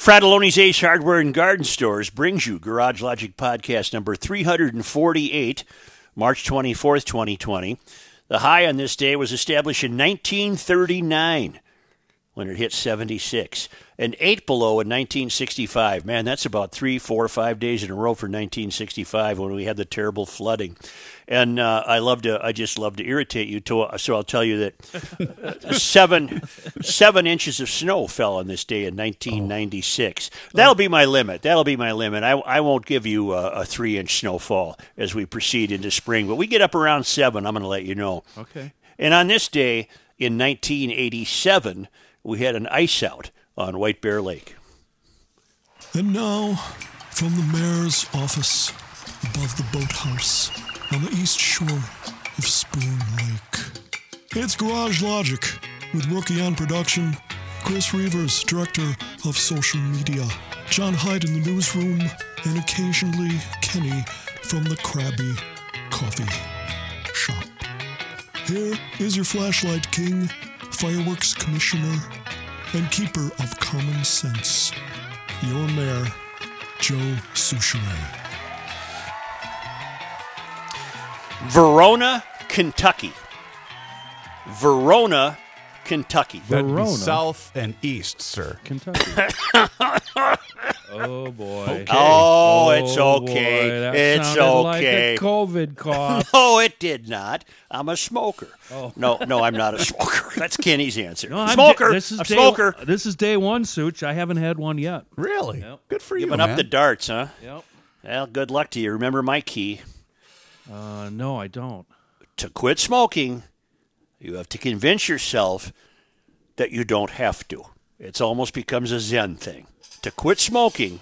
Frattallone's Ace Hardware and Garden Stores brings you Garage Logic Podcast number 348, March 24th, 2020. The high on this day was established in 1939 when it hit 76 and eight below in 1965. Man, that's about three, four, five days in a row for 1965 when we had the terrible flooding. And uh, I love to, I just love to irritate you. To, so I'll tell you that seven, seven inches of snow fell on this day in 1996. That'll be my limit. That'll be my limit. I, I won't give you a, a three inch snowfall as we proceed into spring, but we get up around seven. I'm going to let you know. Okay. And on this day in 1987, we had an ice out on White Bear Lake. And now, from the mayor's office above the boathouse on the east shore of Spoon Lake, it's Garage Logic with Rookie on production, Chris Reavers, director of social media, John Hyde in the newsroom, and occasionally Kenny from the Krabby Coffee Shop. Here is your flashlight king, fireworks commissioner, and keeper of common sense, your mayor, Joe Soucheray. Verona, Kentucky. Verona, Kentucky. That'd be Verona. south and east, sir. Kentucky. oh boy. Oh, it's Oh, okay. boy, that it's sounded like okay. a COVID cough. No, it did not. I'm a smoker. Oh. No, no, I'm not a smoker. That's Kenny's answer. Oh. No, I'm smoker. da- this is a day, smoker. This is day one, Such. I haven't had one yet. Really? Good for you, Giving man. up the darts, huh? Yep. Well, good luck to you. Remember my key. Uh, no, I don't. To quit smoking, you have to convince yourself that you don't have to. It's almost becomes a Zen thing. To quit smoking,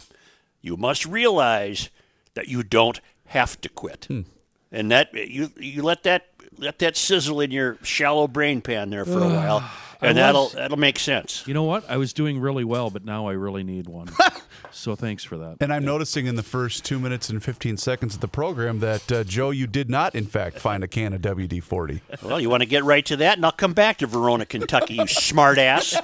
you must realize that you don't have to quit. Hmm. And that you you let that let that sizzle in your shallow brain pan there for a while, and that'll that'll make sense. You know what? I was doing really well, but now I really need one. so thanks for that. and I'm noticing in the first two minutes and 15 seconds of the program that, uh, Joe, you did not, in fact, find a can of WD 40. Well, you want to get right to that, and I'll come back to Verona, Kentucky, you smartass.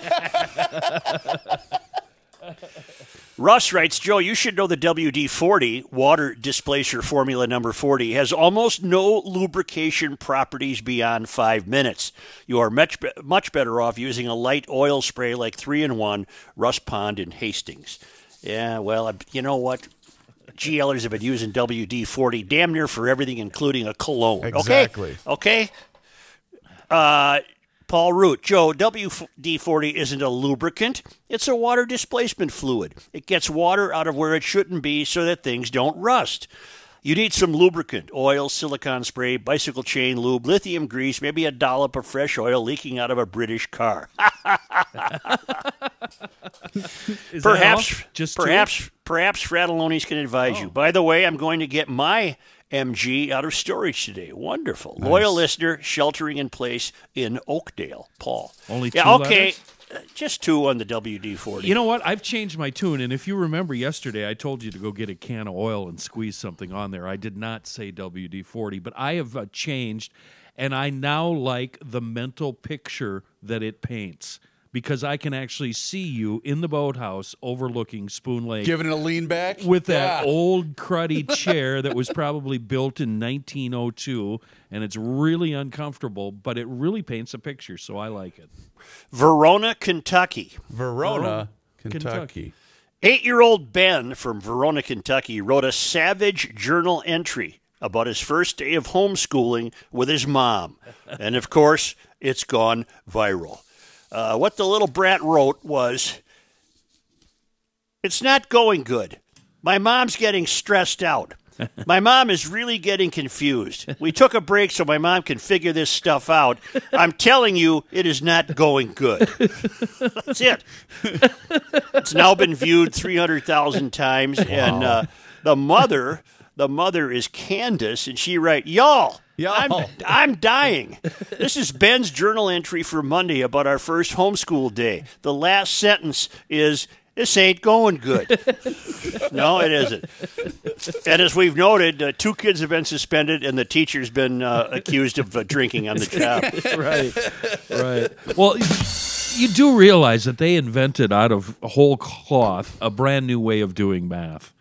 Russ writes, Joe, you should know the WD 40, water displacer formula number 40, has almost no lubrication properties beyond five minutes. You are much, much better off using a light oil spray like 3 in 1, Rust Pond, and Hastings. Yeah, well, you know what? GLers have been using WD 40 damn near for everything, including a cologne. Exactly. Okay? Okay? Uh, Paul Root, Joe, WD 40 isn't a lubricant, it's a water displacement fluid. It gets water out of where it shouldn't be so that things don't rust. You need some lubricant oil, silicone spray, bicycle chain lube, lithium grease, maybe a dollop of fresh oil leaking out of a British car. Perhaps, just two? Oh. perhaps, perhaps Frattallone's can advise you. Oh. By the way, I'm going to get my MG out of storage today. Wonderful, loyal listener, sheltering in place in Oakdale. Paul, Only two. yeah, okay, letters? uh, just two on the WD forty. You know what? I've changed my tune, and if you remember yesterday, I told you to go get a can of oil and squeeze something on there. I did not say WD forty, but I have uh, changed, and I now like the mental picture that it paints because I can actually see you in the boathouse overlooking Spoon Lake. Giving it a lean back? with that Yeah. old cruddy chair that was probably built in 1902 and it's really uncomfortable but it really paints a picture so i like it Verona, Kentucky. Verona, Kentucky. Kentucky. Eight year old Ben from Verona, Kentucky wrote a savage journal entry about his first day of homeschooling with his mom. And of course, it's gone viral. Uh, what the little brat wrote was It's not going good. My mom's getting stressed out. My mom is really getting confused. We took a break so my mom can figure this stuff out. I'm telling you, it is not going good. That's it. It's now been viewed 300,000 times. And uh, the mother, the mother is Candace, and she write, Y'all, Y'all. I'm, I'm dying. This is Ben's journal entry for Monday about our first homeschool day. The last sentence is, this ain't going good. no, it isn't. And as we've noted, uh, two kids have been suspended, and the teacher's been uh, accused of uh, drinking on the job. right right well You do realize that they invented out of whole cloth a brand new way of doing math.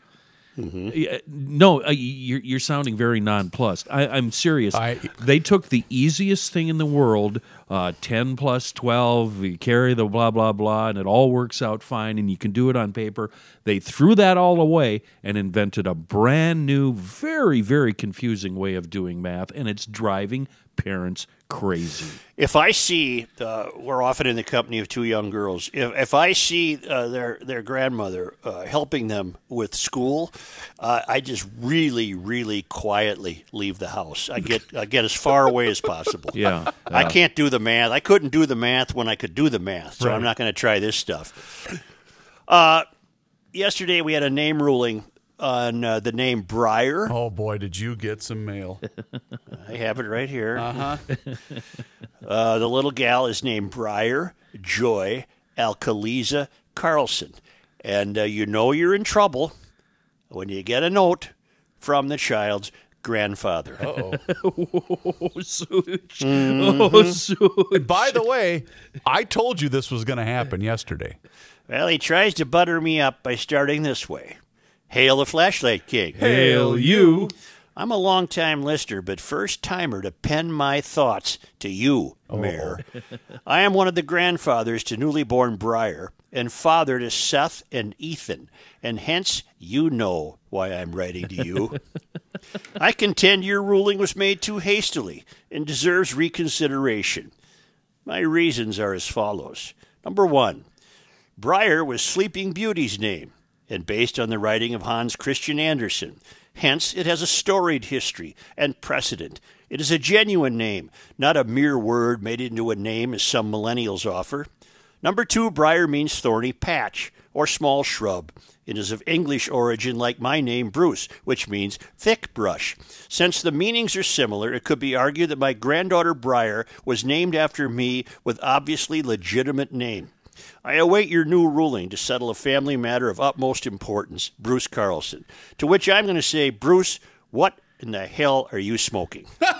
Mm-hmm. No, uh, you're, you're sounding very nonplussed. I, I'm serious. I- they took the easiest thing in the world, uh, 10 plus 12, you carry the blah, blah, blah, and it all works out fine, and you can do it on paper. They threw that all away and invented a brand new, very, very confusing way of doing math, and it's driving parents crazy. if I see, uh, we're often in the company of two young girls. If, if I see uh, their their grandmother uh, helping them with school, uh, I just really, really quietly leave the house. I get I get as far away as possible. Yeah, I can't do the math. I couldn't do the math when I could do the math, so I'm not going to try this stuff. Uh, yesterday we had a name ruling on uh, the name Briar. Oh boy, did you get some mail? I have it right here. Uh-huh. uh, the little gal is named Briar Joy Alcaliza Carlson. And uh, you know you're in trouble when you get a note from the child's grandfather. Oh, Such. Mm-hmm. Oh, Such. By the way, I told you this was going to happen yesterday. Well, he tries to butter me up by starting this way Hail the Flashlight King. Hail you. I'm a long-time listener, but first timer to pen my thoughts to you, oh. Mayor. I am one of the grandfathers to newly born Briar and father to Seth and Ethan, and hence you know why I'm writing to you. I contend your ruling was made too hastily and deserves reconsideration. My reasons are as follows. Number one, Briar was Sleeping Beauty's name, and based on the writing of Hans Christian Andersen. Hence, it has a storied history and precedent. It is a genuine name, not a mere word made into a name as some millennials offer. Number two, Briar means thorny patch or small shrub. It is of English origin, like my name, Bruce, which means thick brush. Since the meanings are similar, it could be argued that my granddaughter Briar was named after me with obviously legitimate name. I await your new ruling to settle a family matter of utmost importance, Bruce Carlson. To which I'm going to say, Bruce, what in the hell are you smoking?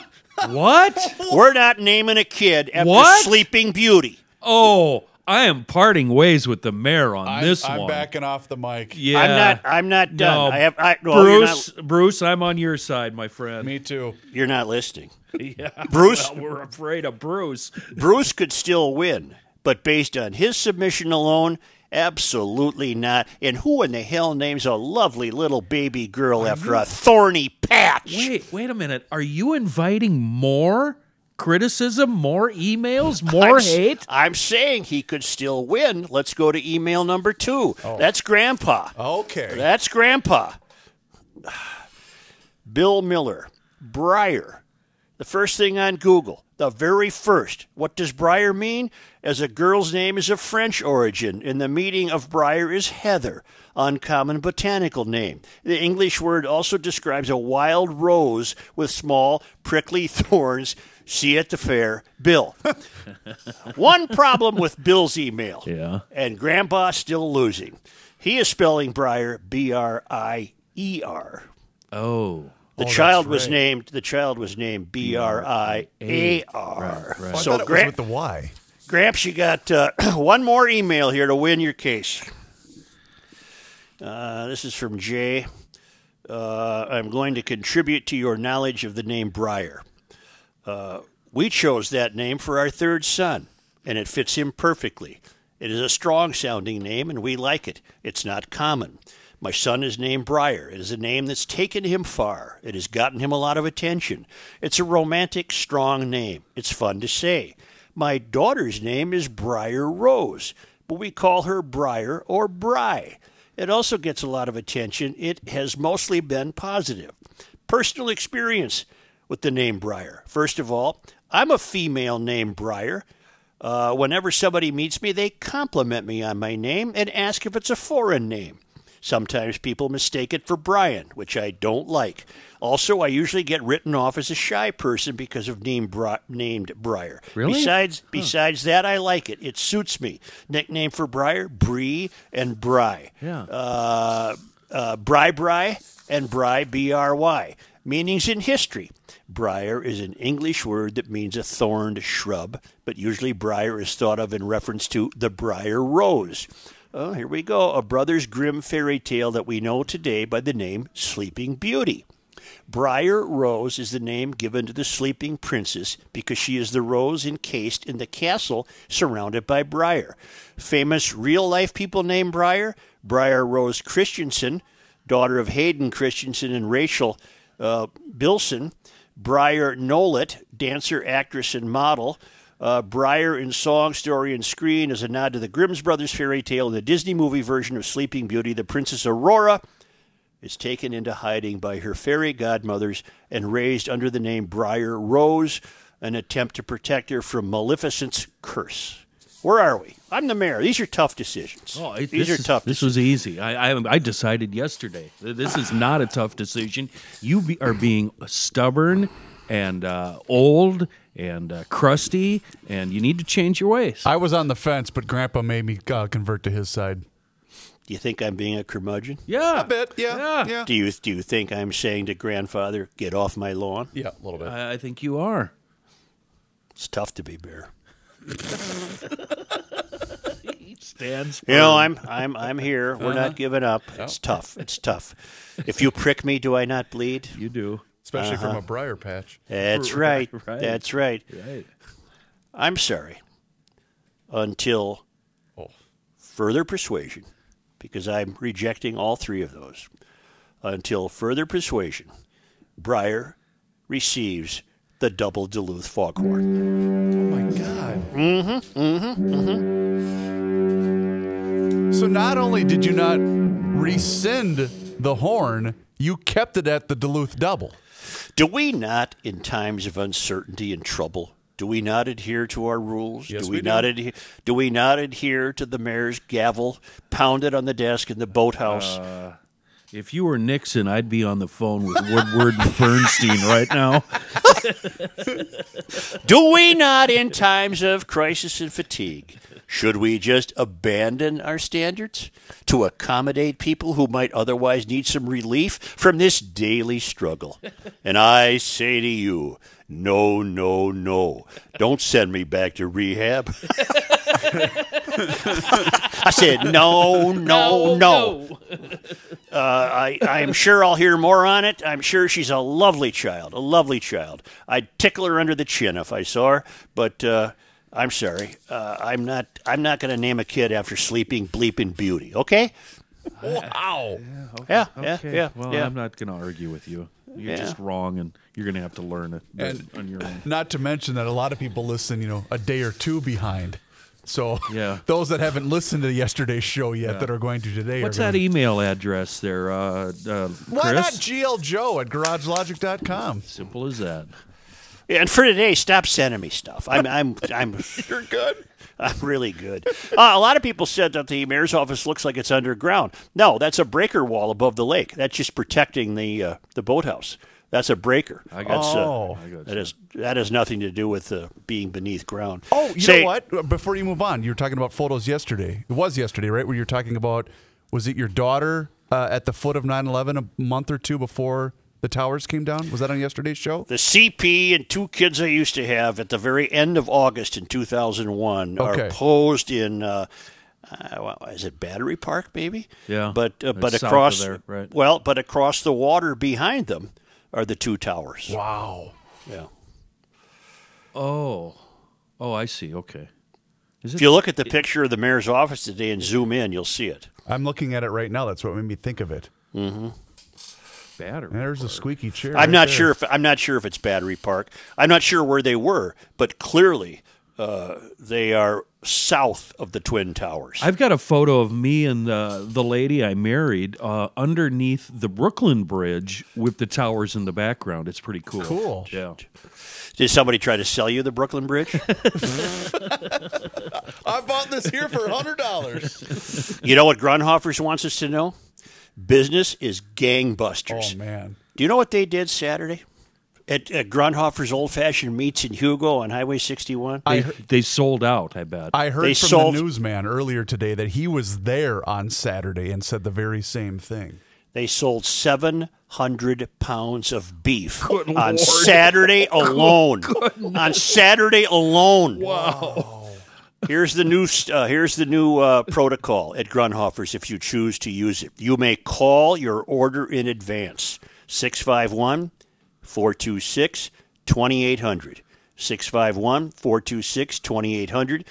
What? We're not naming a kid after What? Sleeping Beauty. Oh, I am parting ways with the mayor on I'm, this I'm one. backing off the mic. Yeah. I'm not. I'm not done. No, I have. I, well, you're Bruce, Bruce, I'm on your side, my friend. Me too. you're not listening. Yeah. Bruce? Well, we're afraid of Bruce. Bruce could still win, but based on his submission alone, absolutely not. And who in the hell names a lovely little baby girl after a thorny patch? Wait, wait a minute. Are you inviting more criticism, more emails, more I'm, hate? I'm saying he could still win. Let's go to email number two. Oh. That's Grandpa. Okay. That's Grandpa. Bill Miller, Briar. The first thing on Google, the very first. What does Briar mean? As a girl's name is of French origin, and the meaning of Briar is heather, uncommon botanical name. The English word also describes a wild rose with small, prickly thorns. See at the fair, Bill. One problem with Bill's email. Yeah. And Grandpa still losing. He is spelling Briar B R I E R. Oh. The Oh, child was right. named. The child was named B R I A R. Right, right. I So thought it was Gra- with the Y. Gramps, you got uh, one more email here to win your case. Uh, this is from Jay. Uh, I'm going to contribute to your knowledge of the name Briar. Uh, we chose that name for our third son, and it fits him perfectly. It is a strong sounding name, and we like it. It's not common. My son is named Briar. It is a name that's taken him far. It has gotten him a lot of attention. It's a romantic, strong name. It's fun to say. My daughter's name is Briar Rose, but we call her Briar or Bry. It also gets a lot of attention. It has mostly been positive. Personal experience with the name Briar. First of all, I'm a female named Briar. Uh, whenever somebody meets me, they compliment me on my name and ask if it's a foreign name. Sometimes people mistake it for Brian, which I don't like. Also, I usually get written off as a shy person because of name Bri- named Briar. Really? Besides, besides that, I like it. It suits me. Nickname for Briar: Bree and Bry. Yeah. Uh, uh, Bry Bry and Bry B R Y. Meanings in history. Briar is an English word that means a thorned shrub, but usually briar is thought of in reference to the briar rose. Oh, here we go. A Brothers Grimm fairy tale that we know today by the name Sleeping Beauty. Briar Rose is the name given to the sleeping princess because she is the rose encased in the castle surrounded by briar. Famous real life people named Briar Briar Rose Christensen, daughter of Hayden Christensen and Rachel uh, Bilson. Briar Nolet, dancer, actress, and model. Uh, Briar in song, story, and screen is a nod to the Grimm's Brothers fairy tale in the Disney movie version of Sleeping Beauty. The Princess Aurora is taken into hiding by her fairy godmothers and raised under the name Briar Rose, an attempt to protect her from Maleficent's curse. Where are we? I'm the mayor. These are tough decisions. Oh, it- These are is- tough. This was easy. I, I I decided yesterday. This is not a tough decision. You be, are being stubborn and uh, old and uh, crusty, and you need to change your ways. I was on the fence, but Grandpa made me uh, convert to his side. Do you think I'm being a curmudgeon? yeah, A bit, yeah, Yeah. yeah. Do you do you think I'm saying to grandfather, "Get off my lawn"? Yeah, a little bit. I, I think you are. It's tough to be bear. Stands. You know, I'm I'm I'm here. We're not giving up. It's tough. It's tough. If you prick me, do I not bleed? You do. Especially from a briar patch. That's right. Right. That's right. Right. I'm sorry. Until Oh. further persuasion, because I'm rejecting all three of those. Until further persuasion, Briar receives the double Duluth foghorn. Oh my God. Mm-hmm. Mm-hmm. Mm-hmm. So not only did you not rescind the horn, you kept it at the Duluth double. Do we not, in times of uncertainty and trouble, do we not adhere to our rules? Yes, do we we, do. not adhere? Do we not adhere to the mayor's gavel pounded on the desk in the boathouse? Uh, if you were Nixon, I'd be on the phone with Woodward and Bernstein right now. Do we not, in times of crisis and fatigue, should we just abandon our standards to accommodate people who might otherwise need some relief from this daily struggle? And I say to you, no, no, no. Don't send me back to rehab. I said, no, no, no. Uh, I, I'm sure I'll hear more on it. I'm sure she's a lovely child, a lovely child. I'd tickle her under the chin if I saw her, but uh, I'm sorry. Uh, I'm not. I'm not going to name a kid after sleeping bleeping beauty. Okay? Wow. Yeah, yeah, Okay. yeah, Well, yeah. I'm not going to argue with you. You're Yeah. just wrong, and you're going to have to learn it And- on your own. Not to mention that a lot of people listen, you know, a day or two behind. So Yeah. those that haven't listened to yesterday's show yet that are going to today What's are that gonna- email address there, uh, uh, Why Chris? not GL Joe at GarageLogic.com? Simple as that. And for today, stop sending me stuff. I'm. I'm. I'm. You're good. I'm really good. Uh, a lot of people said that the mayor's office looks like it's underground. No, that's a breaker wall above the lake. That's just protecting the uh, the boathouse. That's a breaker. I got That's, you. uh, Oh. I got that that has nothing to do with uh, being beneath ground. Oh, you Say- know what? Before you move on, you were talking about photos yesterday. It was yesterday, right? Where you were talking about, was it your daughter uh, at the foot of 9 11 a month or two before the towers came down? Was that on yesterday's show? The CP and two kids I used to have at the very end of August in 2001 Okay. are posed in. Uh, uh, well, is it Battery Park, maybe? Yeah. But uh, but across there, right. well, but across the water behind them are the two towers. Wow. Yeah. Oh. Oh, I see. Okay. Is If it? you look at the picture of the mayor's office today and zoom in, you'll see it. I'm looking at it right now. That's what made me think of it. Battery. And there's a squeaky chair. I'm right not there. sure if I'm not sure if it's Battery Park. I'm not sure where they were, but clearly uh, they are south of the twin towers. I've got a photo of me and uh, the lady I married uh, underneath the Brooklyn Bridge with the towers in the background. It's pretty cool. Cool. Yeah. Did somebody try to sell you the Brooklyn Bridge? I bought this here for $100. you know what Grundhofers wants us to know? Business is gangbusters. oh, man. Do you know what they did Saturday at, at Grundhofer's Old Fashioned Meats in Hugo on Highway 61? They, heard- they sold out, I bet. I heard They from sold- the newsman earlier today that he was there on Saturday and said the very same thing. They sold 700 pounds of beef on Saturday alone. On Saturday alone. Wow. Here's the new uh, here's the new uh, protocol at Grundhofer's if you choose to use it. You may call your order in advance. 651 426 2800. 651 426 2800.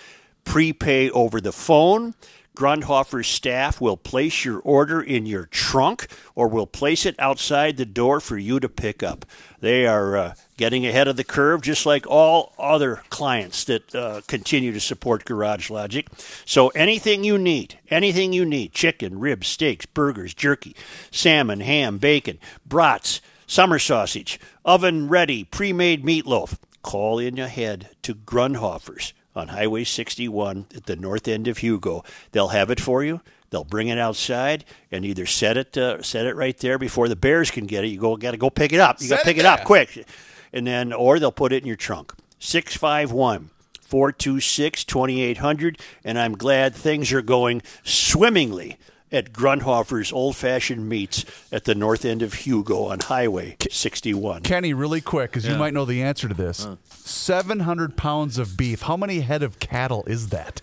Prepay over the phone. Grundhofer's staff will place your order in your trunk or will place it outside the door for you to pick up. They are uh, getting ahead of the curve, just like all other clients that uh, continue to support Garage Logic. So anything you need, anything you need chicken, ribs, steaks, burgers, jerky, salmon, ham, bacon, brats, summer sausage, oven ready, pre made meatloaf call in ahead to Grundhofer's on Highway 61 at the north end of Hugo. They'll have it for you. They'll bring it outside and either set it uh, set it right there before the bears can get it. You go got to go pick it up. You got to pick it, it up quick, and then or they'll put it in your trunk. Six five one. 426 2800, and I'm glad things are going swimmingly at Grundhofer's Old Fashioned Meats at the north end of Hugo on Highway 61. Kenny, really quick, because you might know the answer to this. 700 pounds of beef. How many head of cattle is that?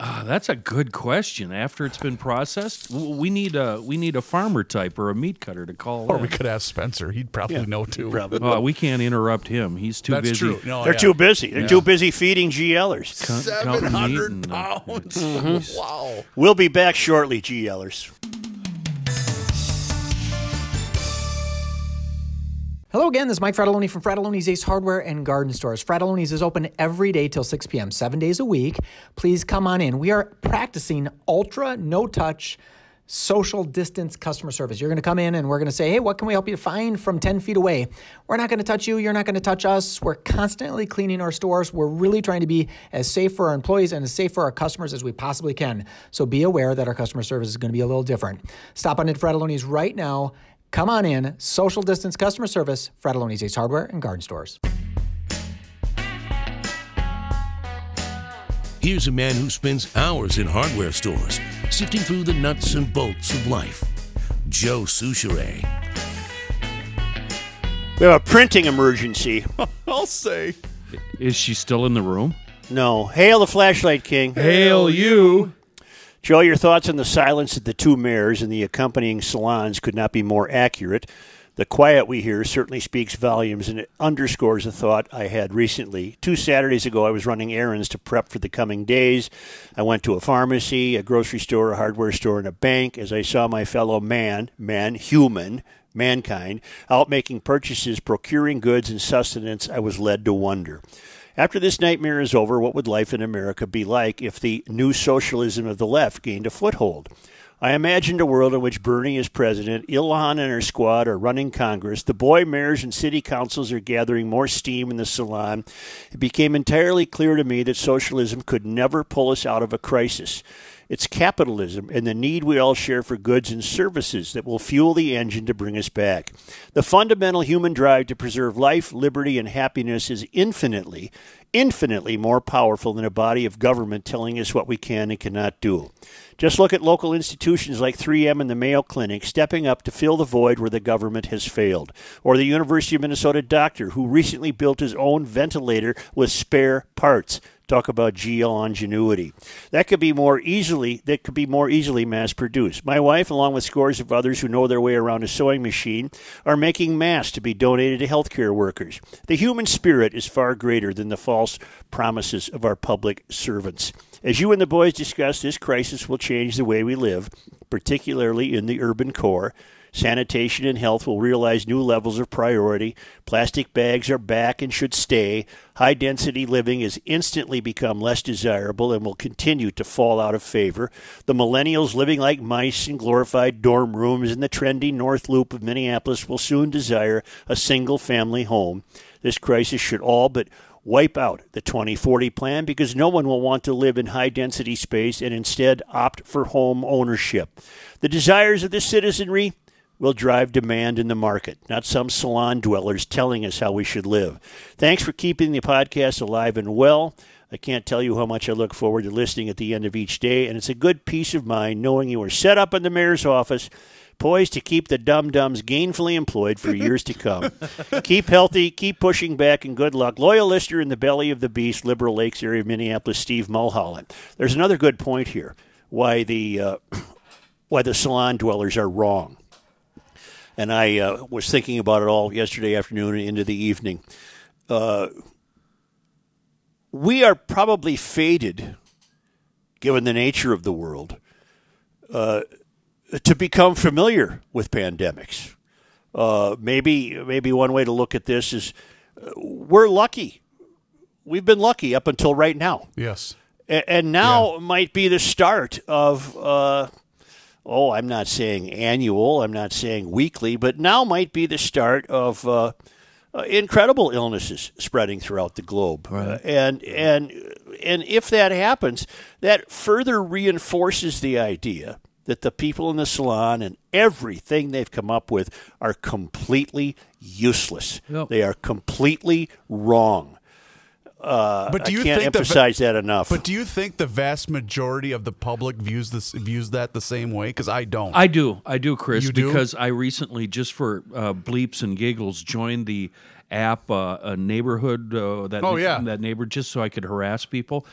Uh, that's a good question. After it's been processed, we need a we need a farmer type or a meat cutter to call. Or in. we could ask Spencer. He'd probably know too. Probably. Oh, we can't interrupt him. He's too That's busy. true. No, They're yeah. too busy. They're too busy feeding GLers. Count- counting meat 700 and, uh, pounds. Wow. We'll be back shortly, GLers. Hello again, this is Mike Frattallone from Frattallone's Ace Hardware and Garden Stores. Frattallone's is open every day till 6 p.m., seven days a week. Please come on in. We are practicing ultra no touch social distance customer service. You're going to come in and we're going to say, hey, what can we help you find from 10 feet away? We're not going to touch you. You're not going to touch us. We're constantly cleaning our stores. We're really trying to be as safe for our employees and as safe for our customers as we possibly can. So be aware that our customer service is going to be a little different. Stop on in Frattallone's right now. Come on in. Social distance customer service, Frattallone's Ace Hardware and Garden Stores. Here's a man who spends hours in hardware stores, sifting through the nuts and bolts of life. Joe Soucheray. We have a printing emergency. I'll say. Is she still in the room? No. Hail the flashlight king. Hail you! Joe, your thoughts on the silence of the two mayors and the accompanying salons could not be more accurate. The quiet we hear certainly speaks volumes and it underscores a thought I had recently. Two Saturdays ago, I was running errands to prep for the coming days. I went to a pharmacy, a grocery store, a hardware store, and a bank as I saw my fellow man, man, human, mankind, out making purchases, procuring goods and sustenance. I was led to wonder. After this nightmare is over, what would life in America be like if the new socialism of the left gained a foothold? I imagined a world in which Bernie is president, Ilhan and her squad are running Congress, the boy mayors and city councils are gathering more steam in the salon. It became entirely clear to me that socialism could never pull us out of a crisis. It's capitalism and the need we all share for goods and services that will fuel the engine to bring us back. The fundamental human drive to preserve life, liberty, and happiness is infinitely, infinitely more powerful than a body of government telling us what we can and cannot do. Just look at local institutions like 3M and the Mayo Clinic stepping up to fill the void where the government has failed, or the University of Minnesota doctor who recently built his own ventilator with spare parts. Talk about GL ingenuity. That could be more easily that could be more easily mass produced. My wife, along with scores of others who know their way around a sewing machine, are making masks to be donated to healthcare workers. The human spirit is far greater than the false promises of our public servants. As you and the boys discuss, this crisis will change the way we live, particularly in the urban core. Sanitation and health will realize new levels of priority. Plastic bags are back and should stay. High density living has instantly become less desirable and will continue to fall out of favor. The millennials living like mice in glorified dorm rooms in the trendy North Loop of Minneapolis will soon desire a single family home. This crisis should all but wipe out the 2040 plan because no one will want to live in high density space and instead opt for home ownership. The desires of the citizenry will drive demand in the market, not some salon dwellers telling us how we should live. Thanks for keeping the podcast alive and well. I can't tell you how much I look forward to listening at the end of each day, and it's a good peace of mind knowing you are set up in the mayor's office, poised to keep the dum dums gainfully employed for years to come. keep healthy, keep pushing back, and good luck. Loyal listener in the belly of the beast, Liberal Lakes area of Minneapolis, Steve Mulholland. There's another good point here. Why the uh, why the salon dwellers are wrong. And I uh, was thinking about it all yesterday afternoon and into the evening. Uh, we are probably fated, given the nature of the world, uh, to become familiar with pandemics. Uh, maybe, maybe one way to look at this is uh, we're lucky. We've been lucky up until right now. Yes. A- and now might be the start of uh, oh i'm not saying annual i'm not saying weekly but now might be the start of uh, uh, incredible illnesses spreading throughout the globe. Uh, and and and if that happens that further reinforces the idea that the people in the salon and everything they've come up with are completely useless. Yep. they are completely wrong But do you I can't think the va- emphasize that enough But do you think the vast majority of the public views this views that the same way? Because I don't. I do, I do, Chris, You do? because I recently, just for uh, bleeps and giggles, joined the app uh, a neighborhood uh, that Oh, yeah. that neighbor just so I could harass people.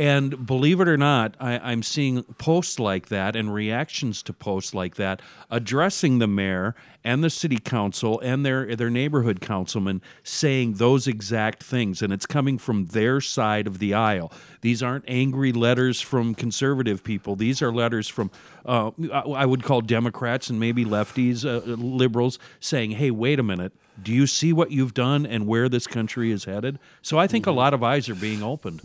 And believe it or not, I, I'm seeing posts like that and reactions to posts like that addressing the mayor and the city council and their their neighborhood councilmen saying those exact things, and it's coming from their side of the aisle. These aren't angry letters from conservative people. These are letters from uh, I I would call Democrats and maybe lefties, uh, liberals, saying, "Hey, wait a minute." Do you see what you've done and where this country is headed? So I think a lot of eyes are being opened.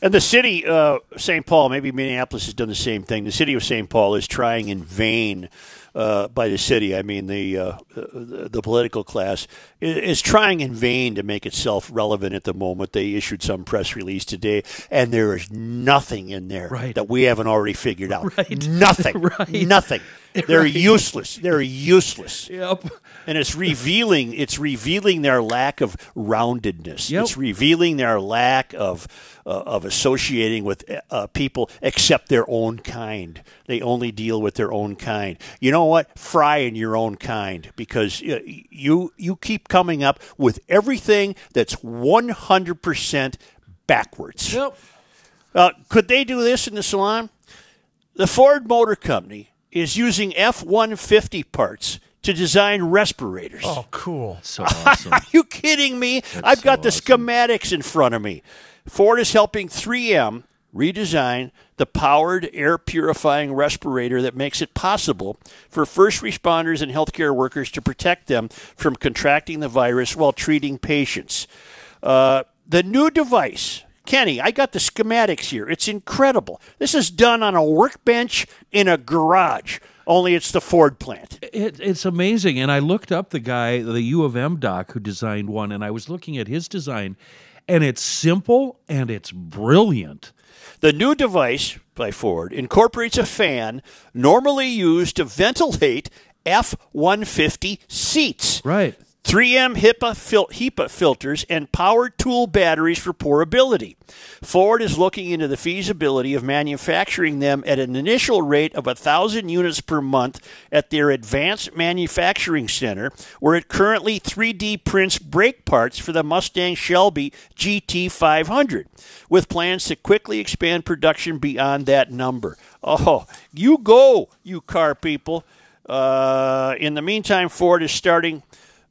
And the city, uh, St. Paul, maybe Minneapolis has done the same thing. The city of St. Paul is trying in vain. Uh, by the city, I mean the, uh, the the political class is trying in vain to make itself relevant at the moment. They issued some press release today, and there is nothing in there Right. that we haven't already figured out. Right. Nothing. Right. Nothing. They're useless. They're useless Yep. and it's revealing it's revealing their lack of roundedness. Yep. It's revealing their lack of uh, of associating with uh, people except their own kind. They only deal with their own kind. You know what? Fry in your own kind because uh, you you keep coming up with everything that's one hundred percent backwards. Yep. Uh, could they do this in the salon? The Ford Motor Company is using F 150 parts to design respirators. oh, cool. So awesome. Are you kidding me? I've got so the schematics in front of me. Ford is helping 3M redesign the powered air purifying respirator that makes it possible for first responders and healthcare workers to protect them from contracting the virus while treating patients. Uh, the new device, Kenny, I got the schematics here. It's incredible. This is done on a workbench in a garage, only it's the Ford plant. It, it's amazing. And I looked up the guy, the U of M doc who designed one, and I was looking at his design, and it's simple and it's brilliant. The new device by Ford incorporates a fan normally used to ventilate F 150 seats. Right. 3M HEPA, fil- filters and power tool batteries for portability. Ford is looking into the feasibility of manufacturing them at an initial rate of 1,000 units per month at their Advanced Manufacturing Center, where it currently 3D prints brake parts for the Mustang Shelby GT500, with plans to quickly expand production beyond that number. Oh, you go, you car people. Uh, in the meantime, Ford is starting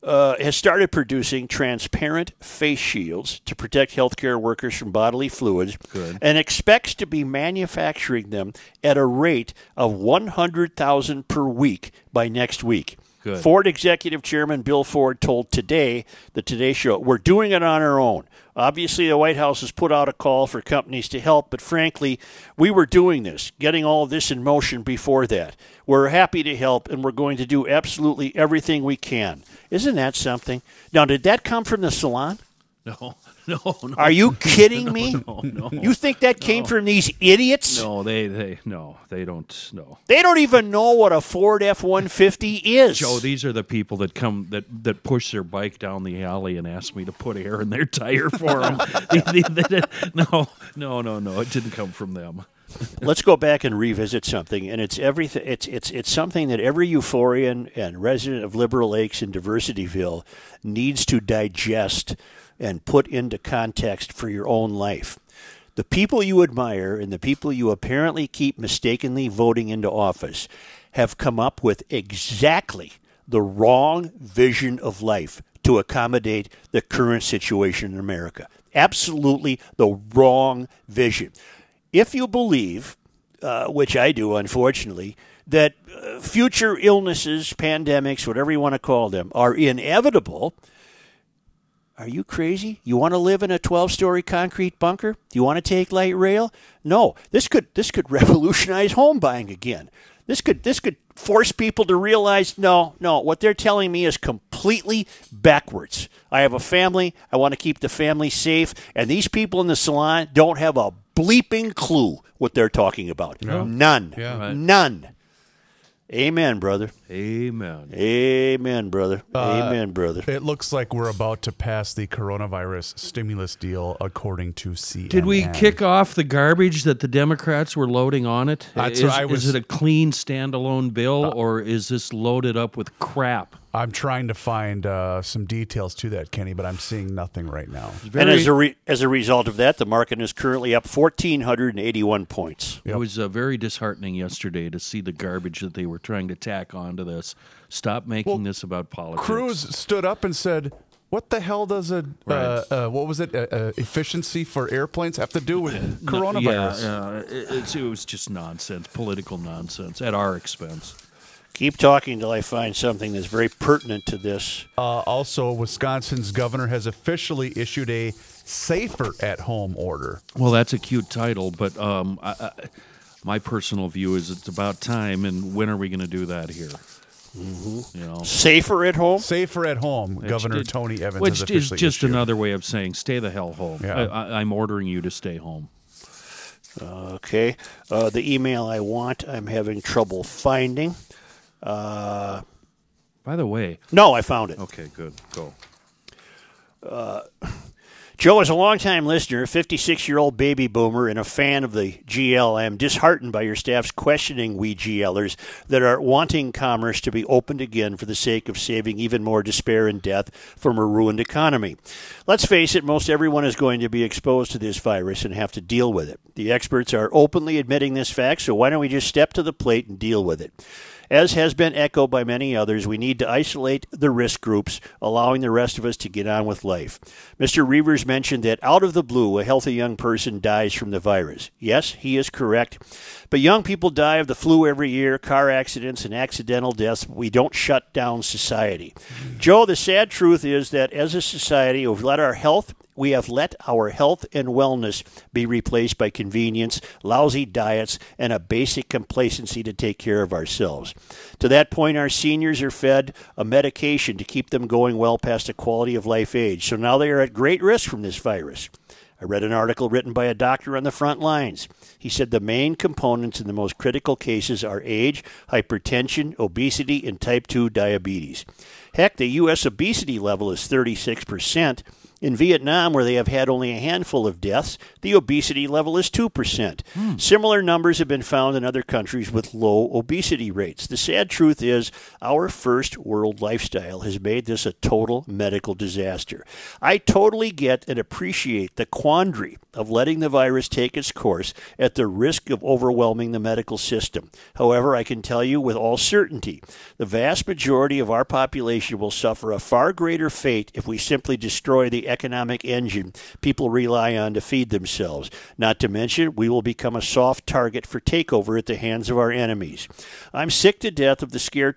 uh, has started producing transparent face shields to protect healthcare workers from bodily fluids and expects to be manufacturing them at a rate of 100,000 per week by next week. Good. Ford executive chairman Bill Ford told Today, the Today Show, we're doing it on our own. Obviously, the White House has put out a call for companies to help, but frankly, we were doing this, getting all this in motion before that. We're happy to help, and we're going to do absolutely everything we can. Isn't that something? Now, did that come from the salon? No, no, no. Are you kidding me? No, no. You think that came from these idiots? No, they, they, no, they don't. No, They don't even know what a Ford F 150 is. Joe, these are the people that come that that push their bike down the alley and ask me to put air in their tire for them. no, no, no, no, no. It didn't come from them. let's go back and revisit something, and it's everything. It's it's it's something that every euphorian and resident of Liberal Lakes and Diversityville needs to digest and put into context for your own life. The people you admire and the people you apparently keep mistakenly voting into office have come up with exactly the wrong vision of life to accommodate the current situation in America. Absolutely the wrong vision. If you believe, uh, which I do, unfortunately, that uh, future illnesses, pandemics, whatever you want to call them, are inevitable, are you crazy? You want to live in a 12-story concrete bunker? Do you want to take light rail? No. This could this could revolutionize home buying again. This could this could force people to realize no, no, what they're telling me is completely backwards. I have a family, I want to keep the family safe, and these people in the salon don't have a bleeping clue what they're talking about. None. Yeah. Right. None. Amen, brother. Amen. Amen, brother. Amen, brother. It looks like we're about to pass the coronavirus stimulus deal, according to CNN. Did we kick off the garbage that the Democrats were loading on it? That's is, what I was- Uh, is it a clean standalone bill or is this loaded up with crap? I'm trying to find uh, some details to that, Kenny, but I'm seeing nothing right now. and as a re- as a result of that, the market is currently up fourteen hundred and eighty one points. It was uh, very disheartening yesterday to see the garbage that they were trying to tack onto this. Stop making this about politics. Cruz stood up and said, "What the hell does a Right. uh, uh, what was it? Uh, uh, efficiency for airplanes have to do with No, coronavirus?" Yeah, yeah. It, it's, it was just nonsense, political nonsense at our expense. Keep talking until I find something that's very pertinent to this. Uh, also, Wisconsin's governor has officially issued a safer at home order. Well, that's a cute title, but um, I, I, my personal view is it's about time. And when are we going to do that here? You know, Safer at home. Safer at home, Governor Which- Tony Evers which has is just issued. another way of saying stay the hell home. Yeah. I, I, I'm ordering you to stay home. Okay. Uh, the email I want, I'm having trouble finding. Uh, By the way, no, I found it. okay, good, go. Joe is a longtime listener, 56 year old baby boomer, and a fan of the GL. I am disheartened by your staff's questioning we GLers that are wanting commerce to be opened again for the sake of saving even more despair and death from a ruined economy. Let's face it, most everyone is going to be exposed to this virus and have to deal with it. The experts are openly admitting this fact, so why don't we just step to the plate and deal with it? As has been echoed by many others, we need to isolate the risk groups, allowing the rest of us to get on with life. Mr. Reavers mentioned that out of the blue, a healthy young person dies from the virus. Yes, he is correct. But young people die of the flu every year, car accidents, and accidental deaths. We don't shut down society. Mm-hmm. Joe, the sad truth is that as a society, we've let our health we have let our health and wellness be replaced by convenience, lousy diets, and a basic complacency to take care of ourselves. To that point, our seniors are fed a medication to keep them going well past a quality of life age. So now they are at great risk from this virus. I read an article written by a doctor on the front lines. He said the main components in the most critical cases are age, hypertension, obesity, and type 2 diabetes. Heck, the U.S. obesity level is 36%. In Vietnam, where they have had only a handful of deaths, the obesity level is 2%. Hmm. Similar numbers have been found in other countries with low obesity rates. The sad truth is, our first world lifestyle has made this a total medical disaster. I totally get and appreciate the quandary of letting the virus take its course at the risk of overwhelming the medical system. However, I can tell you with all certainty, the vast majority of our population will suffer a far greater fate if we simply destroy the economic engine people rely on to feed themselves. Not to mention, we will become a soft target for takeover at the hands of our enemies. I'm sick to death of the scare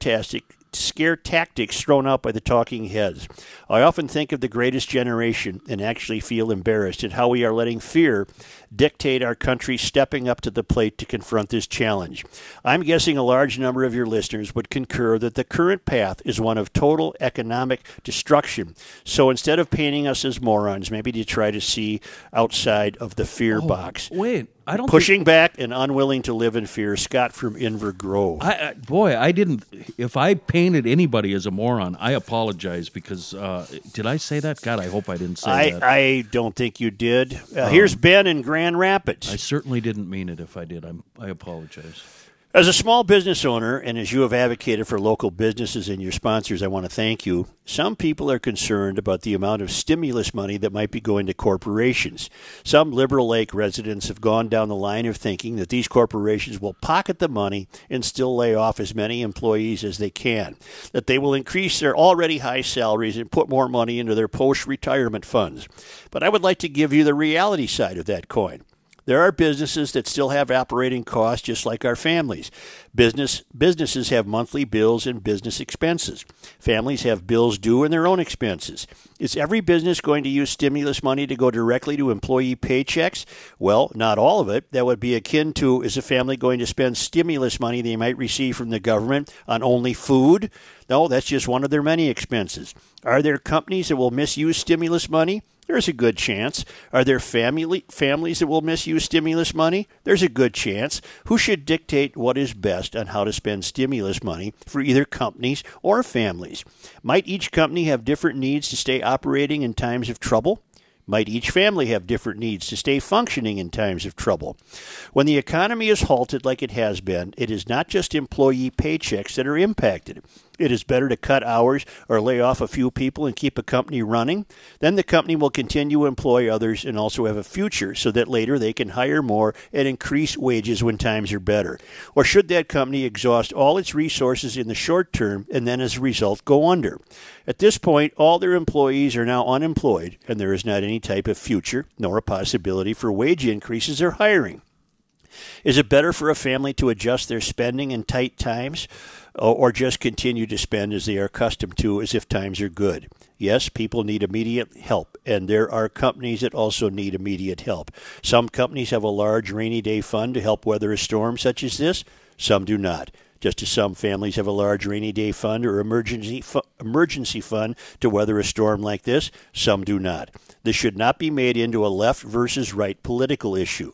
scare tactics thrown out by the talking heads. I often think of the greatest generation and actually feel embarrassed at how we are letting fear dictate our country stepping up to the plate to confront this challenge. I'm guessing a large number of your listeners would concur that the current path is one of total economic destruction. So instead of painting us as morons, maybe to try to see outside of the fear box. Wait, I don't think- Pushing back and unwilling to live in fear. Scott from Inver Grove. I, I, boy, I didn't. If I painted anybody as a moron, I apologize because uh, did I say that? God, I hope I didn't say I, that. I don't think you did. Uh, here's Ben and Grant Grand Rapids. I certainly didn't mean it. If I did, I'm, I apologize. As a small business owner, and as you have advocated for local businesses and your sponsors, I want to thank you. Some people are concerned about the amount of stimulus money that might be going to corporations. Some Liberal Lake residents have gone down the line of thinking that these corporations will pocket the money and still lay off as many employees as they can, that they will increase their already high salaries and put more money into their post retirement funds. But I would like to give you the reality side of that coin. There are businesses that still have operating costs just like our families. Business businesses have monthly bills and business expenses. Families have bills due and their own expenses. Is every business going to use stimulus money to go directly to employee paychecks? Well, not all of it. That would be akin to is a family going to spend stimulus money they might receive from the government on only food? No, that's just one of their many expenses. Are there companies that will misuse stimulus money? There's a good chance. Are there family families that will misuse stimulus money? There's a good chance. Who should dictate what is best on how to spend stimulus money for either companies or families? Might each company have different needs to stay operating in times of trouble? Might each family have different needs to stay functioning in times of trouble? When the economy is halted like it has been, it is not just employee paychecks that are impacted. It is better to cut hours or lay off a few people and keep a company running. Then the company will continue to employ others and also have a future so that later they can hire more and increase wages when times are better. Or should that company exhaust all its resources in the short term and then as a result go under? At this point, all their employees are now unemployed and there is not any type of future nor a possibility for wage increases or hiring. Is it better for a family to adjust their spending in tight times or just continue to spend as they are accustomed to as if times are good? Yes, people need immediate help, and there are companies that also need immediate help. Some companies have a large rainy day fund to help weather a storm such as this, some do not. Just as some families have a large rainy day fund or emergency fu- emergency fund to weather a storm like this, some do not. This should not be made into a left versus right political issue.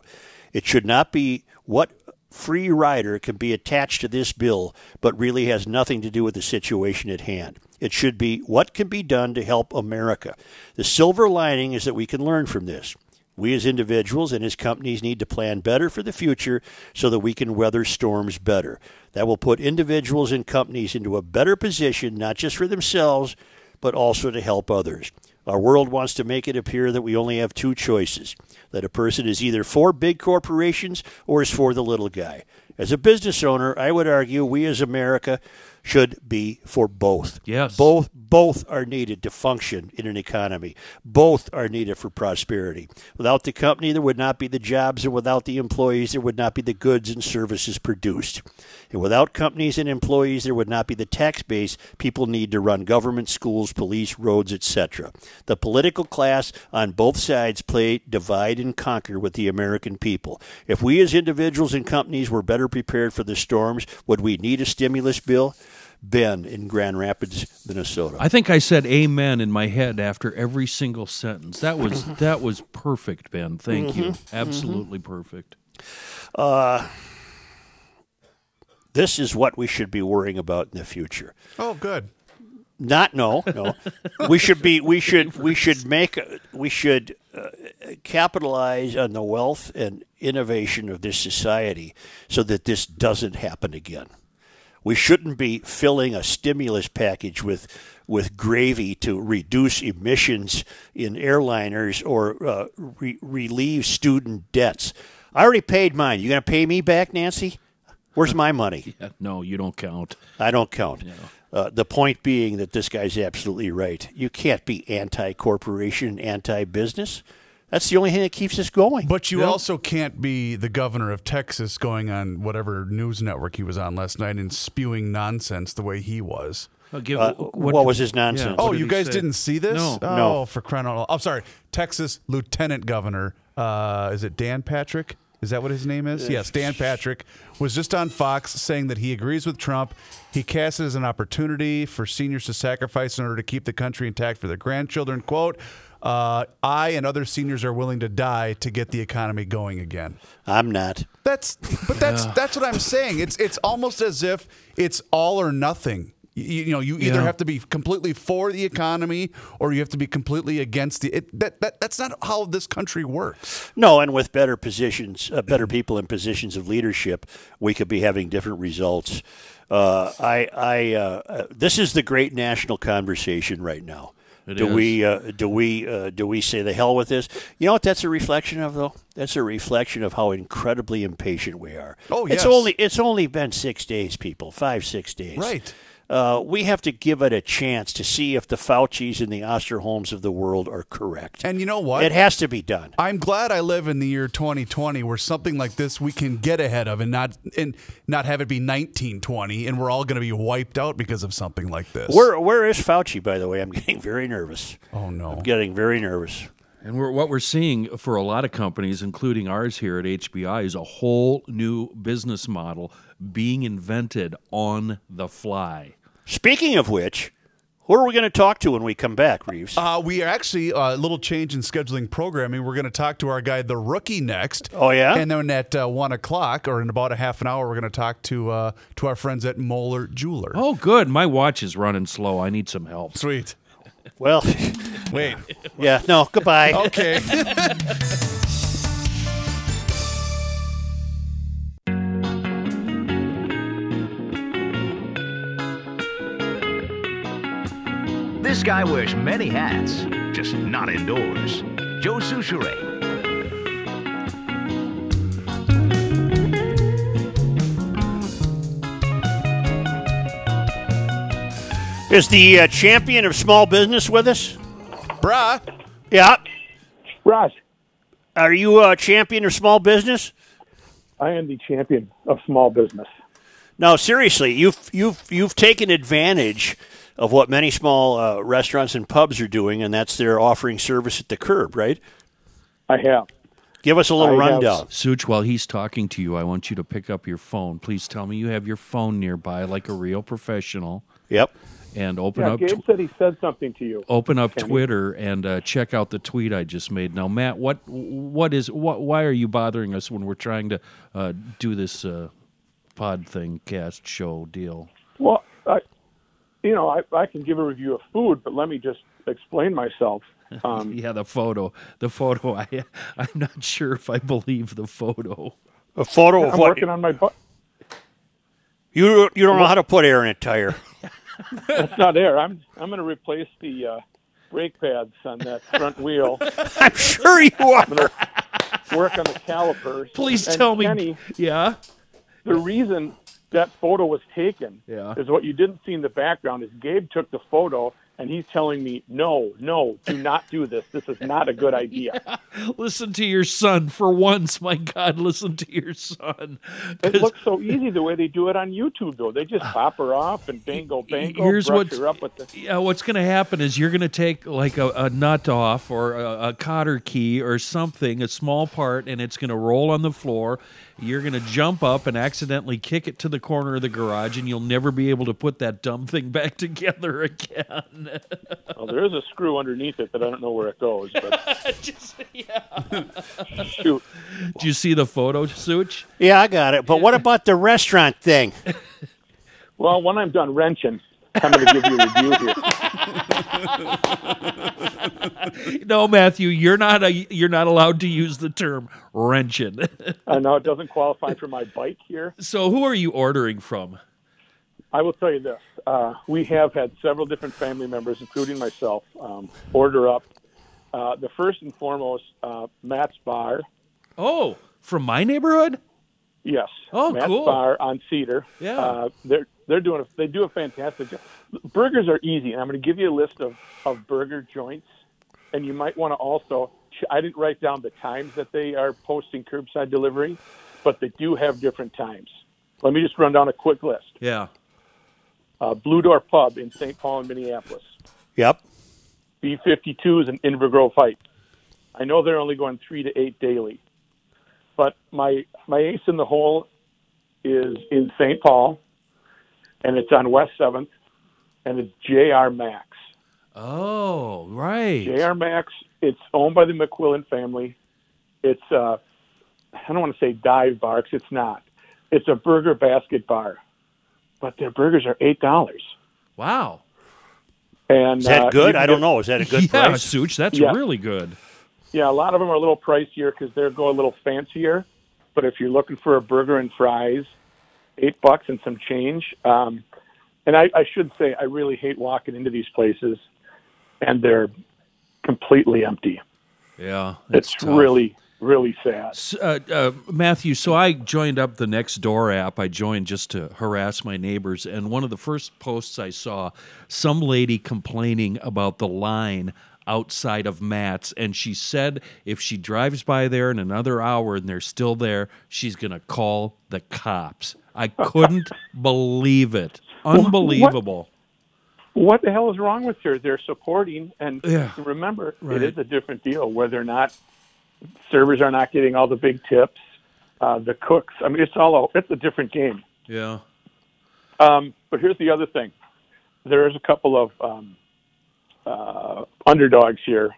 It should not be what free rider can be attached to this bill, but really has nothing to do with the situation at hand. It should be what can be done to help America. The silver lining is that we can learn from this. We as individuals and as companies need to plan better for the future so that we can weather storms better. That will put individuals and companies into a better position, not just for themselves, but also to help others. Our world wants to make it appear that we only have two choices that a person is either for big corporations or is for the little guy. As a business owner, I would argue we as America should be for both. Yes. Both both are needed to function in an economy. Both are needed for prosperity. Without the company there would not be the jobs and without the employees there would not be the goods and services produced. And without companies and employees there would not be the tax base people need to run government, schools, police, roads, etc. The political class on both sides play divide and conquer with the American people. If we as individuals and companies were better prepared for the storms, would we need a stimulus bill? Ben in Grand Rapids, Minnesota. I think I said amen in my head after every single sentence. That was that was perfect, Ben. Thank you. Mm-hmm. Mm-hmm. Absolutely perfect. Uh, this is what we should be worrying about in the future. Oh, good. Not no no. we should be we should we should make uh, we should uh, capitalize on the wealth and innovation of this society so that this doesn't happen again. We shouldn't be filling a stimulus package with with gravy to reduce emissions in airliners or uh, re- relieve student debts. I already paid mine. You going to pay me back, Nancy? Where's my money? Yeah, no, you don't count. I don't count. Uh, the point being that this guy's absolutely right. You can't be anti corporation, anti business. That's the only thing that keeps us going. But you also can't be the governor of Texas going on whatever news network he was on last night and spewing nonsense the way he was. I'll give- Uh, what was his nonsense? Yeah, Oh, you guys say? didn't see this? No. Oh, No. for crying out loud. I'm sorry. Texas Lieutenant Governor, uh, is it Dan Patrick? Is that what his name is? Yes, Dan Patrick was just on Fox saying that he agrees with Trump. He casts it as an opportunity for seniors to sacrifice in order to keep the country intact for their grandchildren. Quote, uh, I and other seniors are willing to die to get the economy going again. I'm not. That's but that's that's what I'm saying. It's it's almost as if it's all or nothing. You, you know, you either Yeah. have to be completely for the economy or you have to be completely against the. It, that, that that's not how this country works. No, and with better positions, uh, better people in positions of leadership, we could be having different results. Uh, I, I, uh, uh, this is the great national conversation right now. It do is. we, uh, do we, uh, do we say the hell with this? You know what? That's a reflection of though. That's a reflection of how incredibly impatient we are. Oh, it's only, it's only been six days, people. Five, six days. Right. Uh, we have to give it a chance to see if the Fauci's and the Osterholms of the world are correct. And you know what? it has to be done. I'm glad I live in the year 2020 where something like this we can get ahead of and not and not have it be 1920 and we're all going to be wiped out because of something like this. Where where is Fauci, by the way? I'm getting very nervous. oh no. I'm getting very nervous. And we're, what we're seeing for a lot of companies, including ours here at HBI, is a whole new business model being invented on the fly. Speaking of which, who are we going to talk to when we come back, Reeves? Uh, we are actually uh, a little change in scheduling programming. We're going to talk to our guy, the rookie, next. Oh, yeah? and then at uh, one o'clock, or in about a half an hour, we're going to talk to uh, to our friends at Moeller Jeweler. Oh, good. My watch is running slow. I need some help. sweet. well, Wait. yeah, no, goodbye. Okay. guy wears many hats, just not indoors. Joe Soucheray. Is the uh, champion of small business with us? Brah. Yeah. Raj, Are you a champion of small business? I am the champion of small business. No, seriously, you've you've you've taken advantage of what many small uh, restaurants and pubs are doing, and that's they're offering service at the curb, right? I have. Give us a little I have- rundown. Such, while he's talking to you, I want you to pick up your phone. Please tell me you have your phone nearby like a real professional Yep. and open Yeah, up Gabe tw- said he said something to you. open up Kenny. Twitter and uh, check out the tweet I just made. Now, Matt, what what is what? Why are you bothering us when we're trying to uh, do this uh, pod thing, cast show deal? Well, I, you know, I, I can give a review of food, but let me just explain myself. Um, Yeah, the photo, the photo. I I'm not sure if I believe the photo. A photo of I'm what working on my butt. you you don't know how to put air in a tire. That's not air. I'm I'm going to replace the uh, brake pads on that front wheel. I'm sure you are. Work on the calipers. Please And tell me. Kenny, Yeah. the reason that photo was taken Yeah. is what you didn't see in the background is Gabe took the photo and he's telling me, no, no, do not do this. This is not a good idea. Listen to your son for once. My God, listen to your son. It looks so easy the way they do it on YouTube, though. They just pop her off and bango, bango, Here's what's- her up with the. Yeah, what's going to happen is you're going to take like a, a nut off or a, a cotter key or something, a small part, and it's going to roll on the floor. You're going to jump up and accidentally kick it to the corner of the garage, and you'll never be able to put that dumb thing back together again. Well, there is a screw underneath it that I don't know where it goes. But Just, yeah. shoot, Do you see the photo, Such? Yeah, I got it. But what about the restaurant thing? well, when I'm done wrenching, I'm going to give you a review here. No, Matthew, you're not a, you're not allowed to use the term wrenching. I know it doesn't qualify for my bike here. so, who are you ordering from? I will tell you this: uh, we have had several different family members, including myself, um, order up. Uh, the first and foremost, uh, Matt's Bar. Oh, from my neighborhood? Yes. Oh, Matt's cool. Bar on Cedar. Yeah. Uh, they're they're doing a, they do a fantastic job. Burgers are easy, and I'm going to give you a list of, of burger joints, and you might want to also. I didn't write down the times that they are posting curbside delivery, but they do have different times. Let me just run down a quick list. Yeah. Uh, Blue Door Pub in St. Paul and Minneapolis. Yep. B-52s in Inver Grove Heights. I know they're only going three to eight daily, but my my ace in the hole is in St. Paul, and it's on West Seventh, and it's J.R. Mac's. Oh, right. J.R. Mac's. It's owned by the McQuillan family. It's uh, I don't want to say dive bar 'cause it's not. It's a burger basket bar, but their burgers are eight dollars. Wow. And Is that uh, good? I don't get- know. Is that a good yeah, price? Such, that's Yeah. really good. Yeah, a lot of them are a little pricier because they're go a little fancier. But if you're looking for a burger and fries, eight bucks and some change. Um, and I, I should say, I really hate walking into these places, and they're completely empty. Yeah, It's, tough. really, really sad. Uh, uh, Matthew, so I joined up the Next Door app. I joined just to harass my neighbors, and one of the first posts I saw, some lady complaining about the line outside of Matt's, and she said if she drives by there in another hour and they're still there, she's gonna call the cops. I couldn't believe it. Unbelievable. What the hell is wrong with her? They're supporting, and Yeah. remember, Right. it is a different deal whether they're not servers are not getting all the big tips. Uh, the cooks, I mean, it's all a, it's a different game. Yeah. Um, but here's the other thing: there's a couple of um, uh, underdogs here.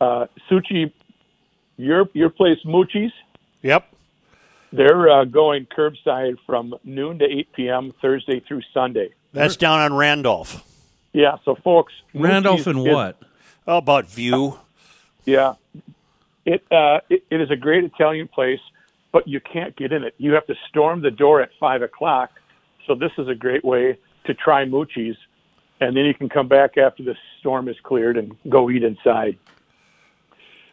Uh, Suchi, your your place, Mucci's, Yep. they're uh, going curbside from noon to 8 p.m. Thursday through Sunday. That's down on Randolph. Yeah, so folks, Randolph Mucci's and is- what? How about View? Yeah, it, uh, it it is a great Italian place, but you can't get in it. You have to storm the door at five o'clock. So this is a great way to try Mucci's, and then you can come back after the storm is cleared and go eat inside.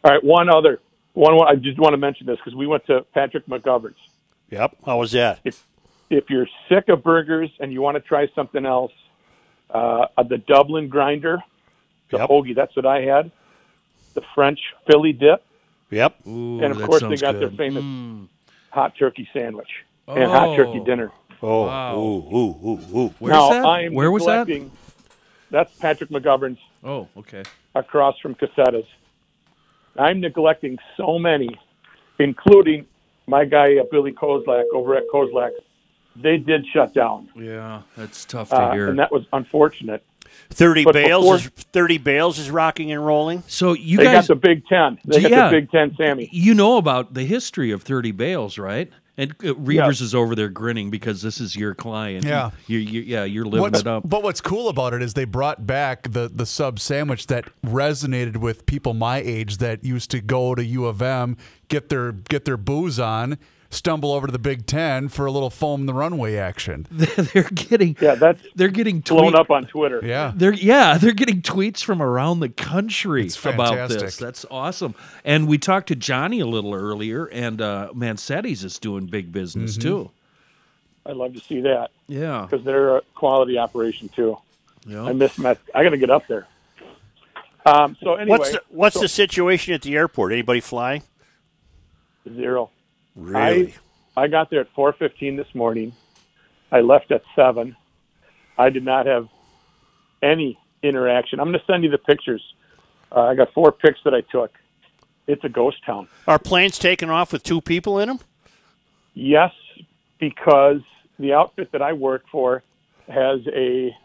All right, one other one. I just want to mention this because we went to Patrick McGovern's. Yep. How was that? If if you're sick of burgers and you want to try something else, uh, the Dublin grinder, the Yep. hoagie. That's what I had. The French Philly dip. Yep. Ooh, and of course they sounds got their good. famous hot turkey sandwich and hot turkey Oh. dinner. Oh, Wow. ooh, ooh, ooh, ooh. Where's now that? I am Where was that? Neglecting- That's Patrick McGovern's Oh, okay. across from Cossetta's. I'm neglecting so many, including my guy uh, Billy Kozlak over at Kozlak. They did shut down, Yeah, that's tough to uh, hear. and that was unfortunate. Thirty But bales. before- is, Thirty bales is rocking and rolling. so you They guys, got the Big Ten. They got Yeah. the Big Ten Sammy. you know about the history of Thirty Bales, right? And uh, Reavers Yes. is over there grinning because this is your client. Yeah. you, you, yeah, you're living What's, it up. but what's cool about it is they brought back the the sub sandwich that resonated with people my age that used to go to U of M, get their get their booze on, stumble over to the Big Ten for a little foam the runway action. they're getting, Yeah, that's they're getting blown up on Twitter. Yeah. They're yeah, they're getting tweets from around the country about this. That's awesome. And we talked to Johnny a little earlier, and uh, Mancini's is doing big business Mm-hmm. too. I'd love to see that Yeah, because they're a quality operation too. yeah. I miss Met. I got to get up there. Um, so anyway, What's the, what's so- the situation at the airport? Anybody flying? zero? Really? I got there at 4:15 this morning. I left at seven. I did not have any interaction. I'm going to send you the pictures. Uh, I got four pics that I took. It's a ghost town. Are planes taking off with two people in them? Yes, because the outfit that I work for has a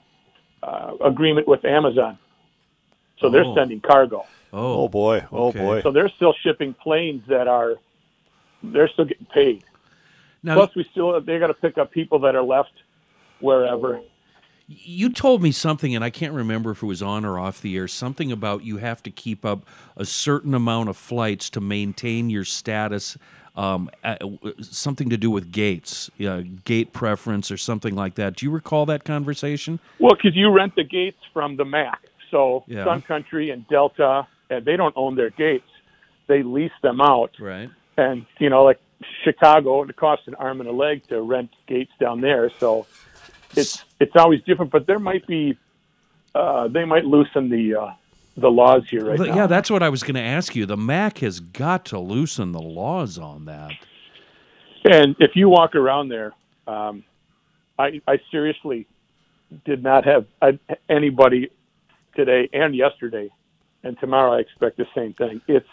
uh, agreement with Amazon, so they're Oh. sending cargo. Oh boy! Oh Okay. boy! So they're still shipping planes that are they're still getting paid. now Plus, we still they got to pick up people that are left wherever. you told me something, and I can't remember if it was on or off the air. Something about you have to keep up a certain amount of flights to maintain your status. Um, something to do with gates, uh, gate preference, or something like that. Do you recall that conversation? Well, because you rent the gates from the MAC, so Yeah. Sun Country and Delta, and they don't own their gates; they lease them out. Right. And you know, like Chicago, it costs an arm and a leg to rent gates down there. So it's it's always different. But there might be uh, they might loosen the uh, the laws here right Well, now. yeah, that's what I was going to ask you. The MAC has got to loosen the laws on that. And if you walk around there, um, I, I seriously did not have I, anybody today and yesterday, and tomorrow I expect the same thing. It's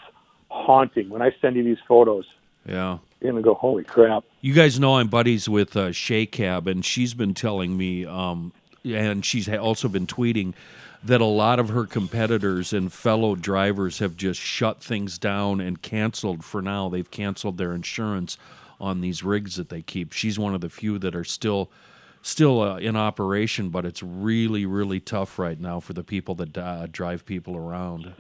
haunting. When I send you these photos, Yeah. you're gonna go, "Holy crap!" You guys know I'm buddies with uh, Shay Cab, and she's been telling me, um, and she's also been tweeting that a lot of her competitors and fellow drivers have just shut things down and canceled for now. They've canceled their insurance on these rigs that they keep. She's one of the few that are still still uh, in operation, but it's really, really tough right now for the people that uh, drive people around.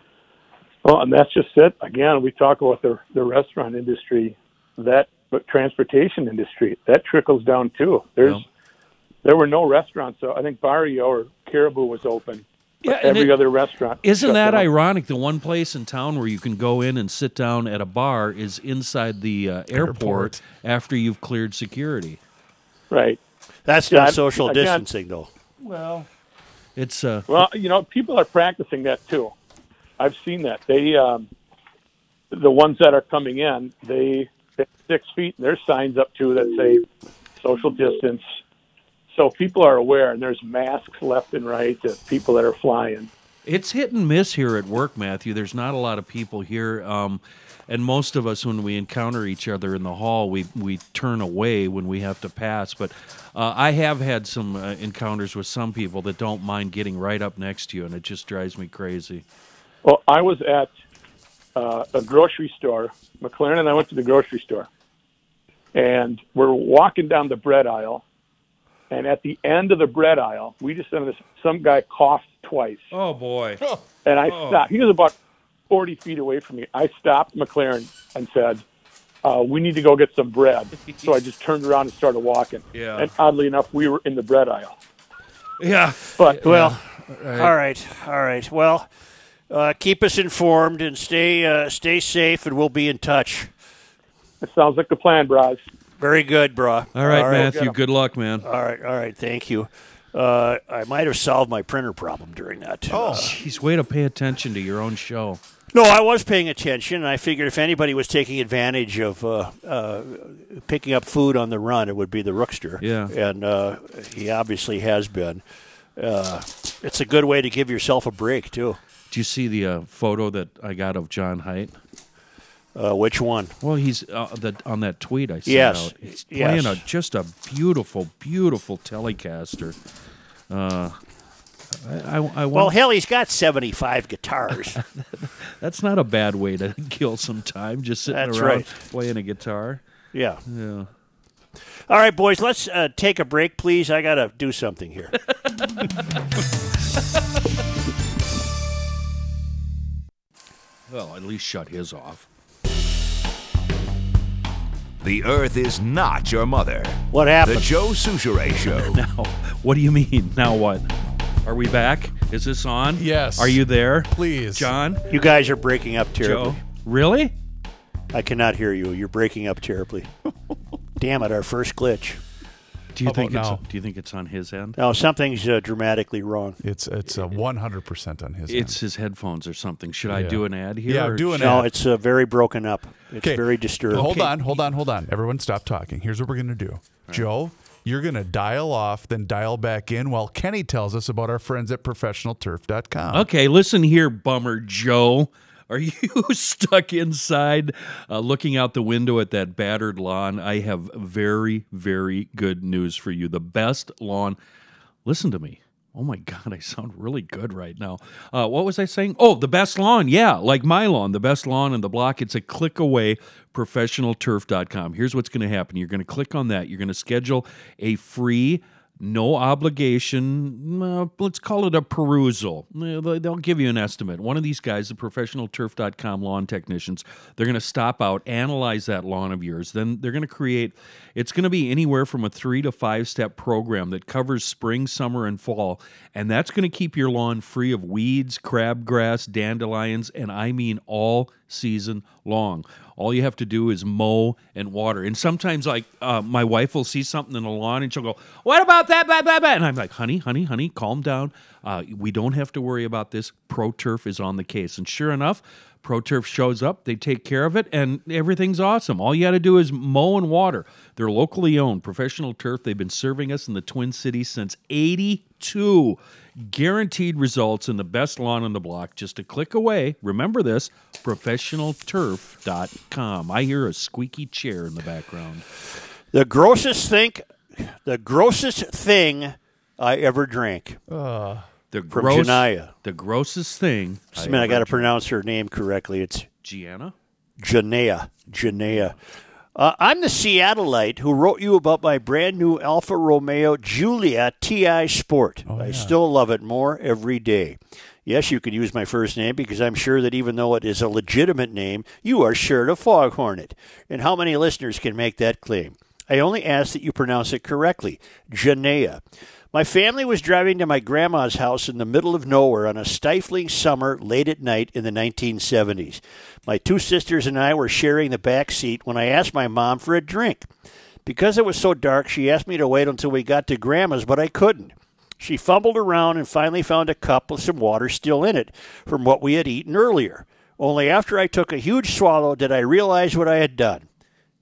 Well, and that's just it. Again, we talk about the the restaurant industry, that but transportation industry that trickles down too. There's Yeah. there were no restaurants, so I think Barrio or Caribou was open. Yeah, every it- other restaurant. Isn't that down. ironic? The one place in town where you can go in and sit down at a bar is inside the uh, airport, Airport. after you've cleared security. Right. That's Yeah, not I'm- social again- distancing, though. Well, it's uh, Well, you know, people are practicing that too. I've seen that. They, um, the ones that are coming in, they six feet. And there's signs up too that say social distance. So people are aware, and there's masks left and right of people that are flying. It's hit and miss here at work, Matthew. There's not a lot of people here, um, and most of us, when we encounter each other in the hall, we we turn away when we have to pass. But uh, I have had some uh, encounters with some people that don't mind getting right up next to you, and it just drives me crazy. Well, I was at uh, a grocery store. McLaren and I went to the grocery store, and we're walking down the bread aisle. And at the end of the bread aisle, we just noticed some guy coughed twice. Oh boy! And I stopped. He was about 40 feet away from me. I stopped McLaren and said, uh, We need to go get some bread. so I just turned around and started walking. Yeah. And oddly enough, we were in the bread aisle. Yeah, But, Well, all right, all right. Well, uh, keep us informed and stay uh, stay safe, and we'll be in touch. That sounds like the plan, Braz. Very good, brah. All right, all Matthew. Good luck, man. All right, all right. Thank you. Uh, I might have solved my printer problem during that. Oh. Jeez, way to pay attention to your own show. No, I was paying attention, and I figured if anybody was taking advantage of uh, uh, picking up food on the run, it would be the Rookster. Yeah. And uh, he obviously has been. Uh, it's a good way to give yourself a break, too. Do you see the uh, photo that I got of John Height? Uh, which one? Well, he's uh, the, on that tweet I sent Yes, out. He's yes. playing a just a beautiful, beautiful Telecaster. Uh, I, I, I Well, hell, he's got 75 guitars. that's not a bad way to kill some time, just sitting That's around right. playing a guitar. yeah. Yeah. All right, boys, let's uh, take a break, please. I got to do something here. Well, at least shut his off. The Earth is not your mother. What happened? The? Joe Soucheray Show. Now, what do you mean? Now what? Are we back? Is this on? Yes. Are you there? Please. John? You guys are breaking up terribly. Joe? Really? I cannot hear you. You're breaking up terribly. Damn it, our first glitch. Do you How think about it's now? do you think it's on his end? No, something's uh, dramatically wrong. It's it's a 100% on his It's end. his headphones or something. Should I do an ad here? Yeah, or do an should- No, ad. it's uh, very broken up. It's Okay. very disturbing. Hold on, hold on, hold on. Everyone stop talking. Here's what we're going to do. Joe, you're going to dial off, then dial back in while Kenny tells us about our friends at professionalturf.com. Okay, listen here, bummer Joe. Are you stuck inside uh, looking out the window at that battered lawn? I have very, very good news for you. The best lawn. Listen to me. Oh my God, I sound really good right now. Uh, what was I saying? Oh, the best lawn. Yeah, like my lawn, the best lawn in the block. It's a click away, professionalturf.com. Here's what's going to happen you're going to click on that. You're going to schedule a free no obligation. Uh, let's call it a perusal. Uh, they- They'll give you an estimate. One of these guys, the professionalturf.com lawn technicians, they're going to stop out, analyze that lawn of yours. Then they're going to create, it's going to be anywhere from a three to five step program that covers spring, summer, and fall. And that's going to keep your lawn free of weeds, crabgrass, dandelions, and I mean all season long. All you have to do is mow and water. And sometimes, like, uh, my wife will see something in the lawn and she'll go, What about that? Blah, blah, blah. And I'm like, Honey, honey, honey, calm down. Uh, we don't have to worry about this. Pro Turf is on the case. And sure enough, Pro Turf shows up, they take care of it, and everything's awesome. All you got to do is mow and water. They're locally owned, professional turf. They've been serving us in the Twin Cities since 82. Guaranteed results in the best lawn on the block, just a click away. Remember this professionalturf.com. I hear a squeaky chair in the background. The grossest thing, the grossest thing I ever drank. The From gross, Janaya. The grossest thing. Just a minute, I got to pronounce her name correctly. It's Gianna? Janea. Janea. Uh, I'm the Seattleite who wrote you about my brand new Alfa Romeo Giulia TI Sport. I still love it more every day. Yes, you can use my first name because I'm sure that even though it is a legitimate name, you are sure to foghorn it. And how many listeners can make that claim? I only ask that you pronounce it correctly Janea. My family was driving to my grandma's house in the middle of nowhere on a stifling summer late at night in the 1970s. My two sisters and I were sharing the back seat when I asked my mom for a drink. Because it was so dark, she asked me to wait until we got to grandma's, but I couldn't. She fumbled around and finally found a cup with some water still in it from what we had eaten earlier. Only after I took a huge swallow did I realize what I had done.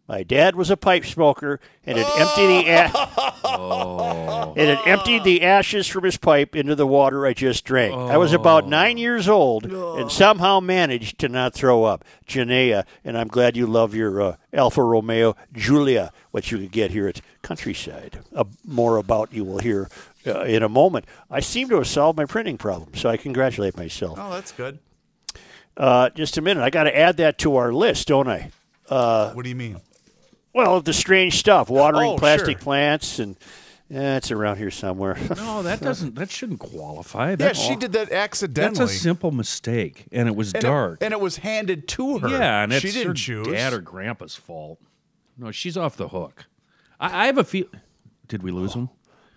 My dad was a pipe smoker and had emptied the a- and had emptied the ashes from his pipe into the water I just drank. I was about nine years old and somehow managed to not throw up. Janea, and I'm glad you love your uh, Alfa Romeo Giulia, which you can get here at Countryside. Uh, more about you will hear uh, in a moment. I seem to have solved my printing problem, so I congratulate myself. Oh, that's good. Uh, just a minute, I got to add that to our list, don't I? what do you mean? Well, the strange stuff, watering Oh, plastic sure. plants, and eh, it's around here somewhere. No, that doesn't. That shouldn't qualify. Yeah, That's, she did that accidentally. That's a simple mistake, and it was and it- dark. and it was handed to her. Yeah, and it's she didn't her choose. dad or grandpa's fault. No, she's off the hook. I, I have a feel. Did we lose him?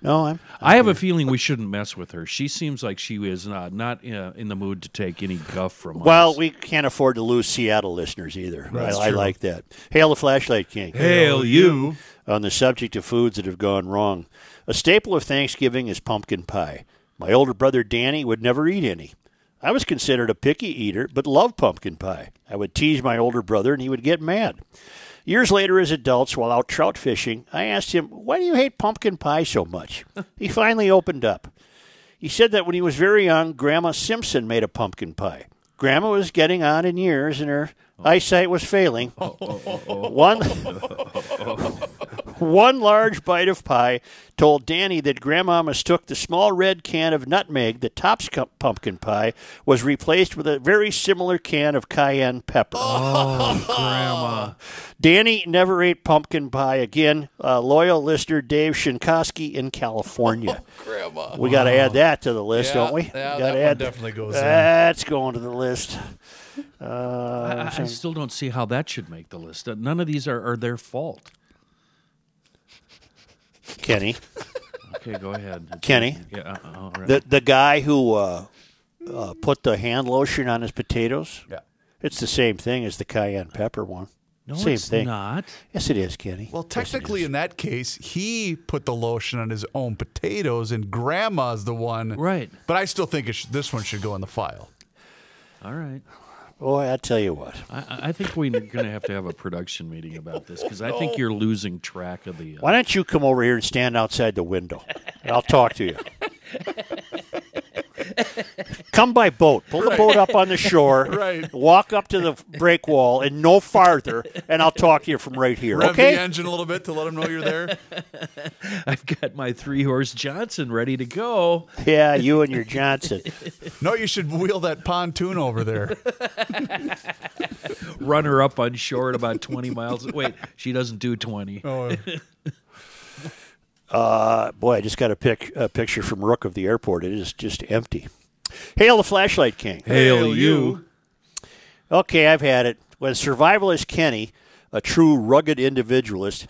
No, I'm. I have a feeling we shouldn't mess with her. She seems like she is not not uh, in the mood to take any guff from us. Well, we can't afford to lose Seattle listeners either. I, I like that. Hail the Flashlight King. hail you. On the subject of foods that have gone wrong, a staple of Thanksgiving is pumpkin pie. My older brother Danny would never eat any. I was considered a picky eater, but loved pumpkin pie. I would tease my older brother, and he would get mad. Years later, as adults, while out trout fishing, I asked him, Why do you hate pumpkin pie so much? he finally opened up. He said that when he was very young, Grandma Simpson made a pumpkin pie. Grandma was getting on in years and her oh. eyesight was failing. One, one large bite of pie told Danny that Grandma mistook the small red can of nutmeg that tops cu- pumpkin pie was replaced with a very similar can of cayenne pepper. Oh, Grandma. Danny never ate pumpkin pie again. Uh, loyal listener Dave Shinkoski in California. Grandma. We got to add that to the list, Yeah, don't we? yeah, Gotta that one add definitely goes in. That's going to the list. Uh, I, I still don't see how that should make the list. Uh, None of these are, are their fault. Kenny, Okay, go ahead. Kenny, Yeah, uh, all right. the the guy who uh, uh, put the hand lotion on his potatoes. Yeah. It's the same thing as the cayenne pepper one. no, same it's thing. not. Yes, it is, Kenny. Well, technically, is. in that case, he put the lotion on his own potatoes, and Grandma's the one. Right. But I still think it sh- this one should go in the file. All right. Boy, I tell you what. I, I- I think we're going to have to have a production meeting about this because I think you're losing track of the. Uh, Why don't you come over here and stand outside the window? And I'll talk to you. Come by boat. Pull the boat up on the shore. Right. Walk up to the break wall and no farther, and I'll talk to you from right here. Rev okay? the engine a little bit to let him know you're there. I've got my three horse Johnson ready to go. Yeah, you and your Johnson. no, you should wheel that pontoon over there. Run her up on shore at about 20 miles. Wait, she doesn't do 20. Oh, Uh, boy, I just got a pic a picture from Rook of the airport. It is just empty. Hail the flashlight king. Hail you. Okay, I've had it. When survivalist Kenny, a true rugged individualist,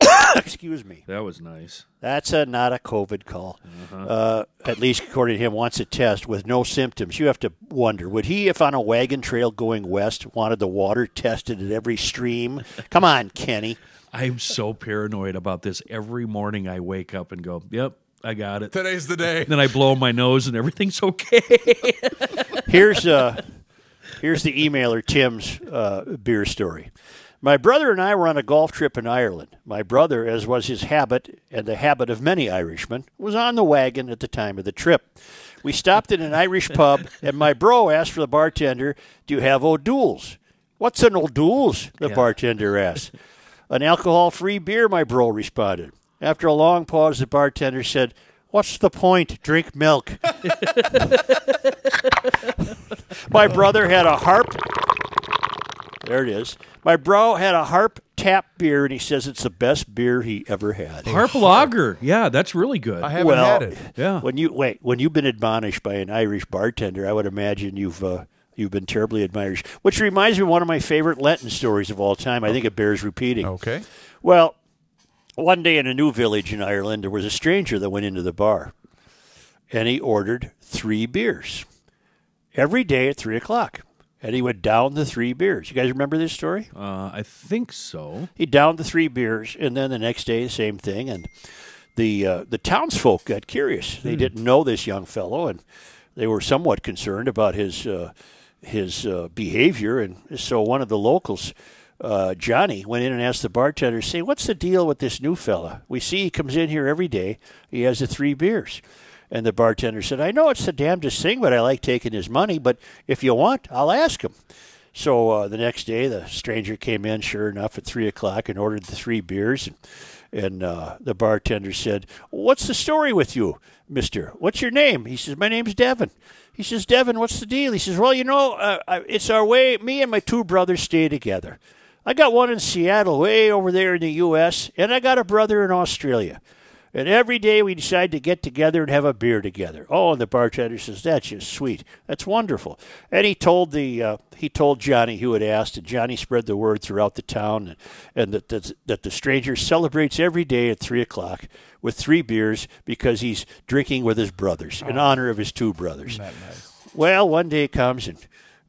excuse me, That was nice. that's a, not a COVID call. Uh, at least according to him, wants a test with no symptoms. You have to wonder would he, if on a wagon trail going west, wanted the water tested at every stream? Come on, Kenny. I'm so paranoid about this. Every morning I wake up and go, yep, I got it. today's the day. Then I blow my nose and everything's okay. Here's uh, here's the emailer Tim's uh, beer story. My brother and I were on a golf trip in Ireland. My brother, as was his habit and the habit of many Irishmen, was on the wagon at the time of the trip. We stopped at an Irish pub, and my bro asked for the bartender, "Do you have O'Doul's?" "What's an O'Doul's?" the bartender asked. "An alcohol-free beer," my bro responded. After a long pause, the bartender said, "What's the point? Drink milk." My brother had a harp. There it is. My bro had a harp tap beer, and he says it's the best beer he ever had. Harp Lager. Yeah, that's really good. I haven't well, had it. Yeah. When you wait, when you've been admonished by an Irish bartender, I would imagine you've uh, you've been terribly admonished. Which reminds me of one of my favorite Lenten stories of all time. I think it bears repeating. Okay. Well, one day in a new village in Ireland, there was a stranger that went into the bar, and he ordered three beers every day at three o'clock, and he would down the three beers. You guys remember this story? Uh, I think so. He downed the three beers, and then the next day, the same thing. And the uh, the townsfolk got curious. They didn't know this young fellow, and they were somewhat concerned about his uh, his uh, behavior. And so one of the locals, uh, Johnny, went in and asked the bartender, "Say, what's the deal with this new fella? We see he comes in here every day. He has the three beers." And the bartender said, "I know it's the damnedest thing, but I like taking his money. But if you want, I'll ask him." So uh, the next day, the stranger came in, sure enough, at three o'clock and ordered the three beers. And, and uh, the bartender said, "What's the story with you, Mister? What's your name?" He says, "My name's Devin." He says, "Devin, what's the deal?" He says, "Well, you know, uh, it's our way. Me and my two brothers stay together. I got one in Seattle, way over there in the U.S., and I got a brother in Australia." And every day we decide to get together and have a beer together. Oh, and the bartender says, "That's just sweet. That's wonderful." And he told the uh, he told Johnny who had asked, and Johnny spread the word throughout the town, and, and that, that that the stranger celebrates every day at three o'clock with three beers because he's drinking with his brothers in honor of his two brothers. Well, one day comes and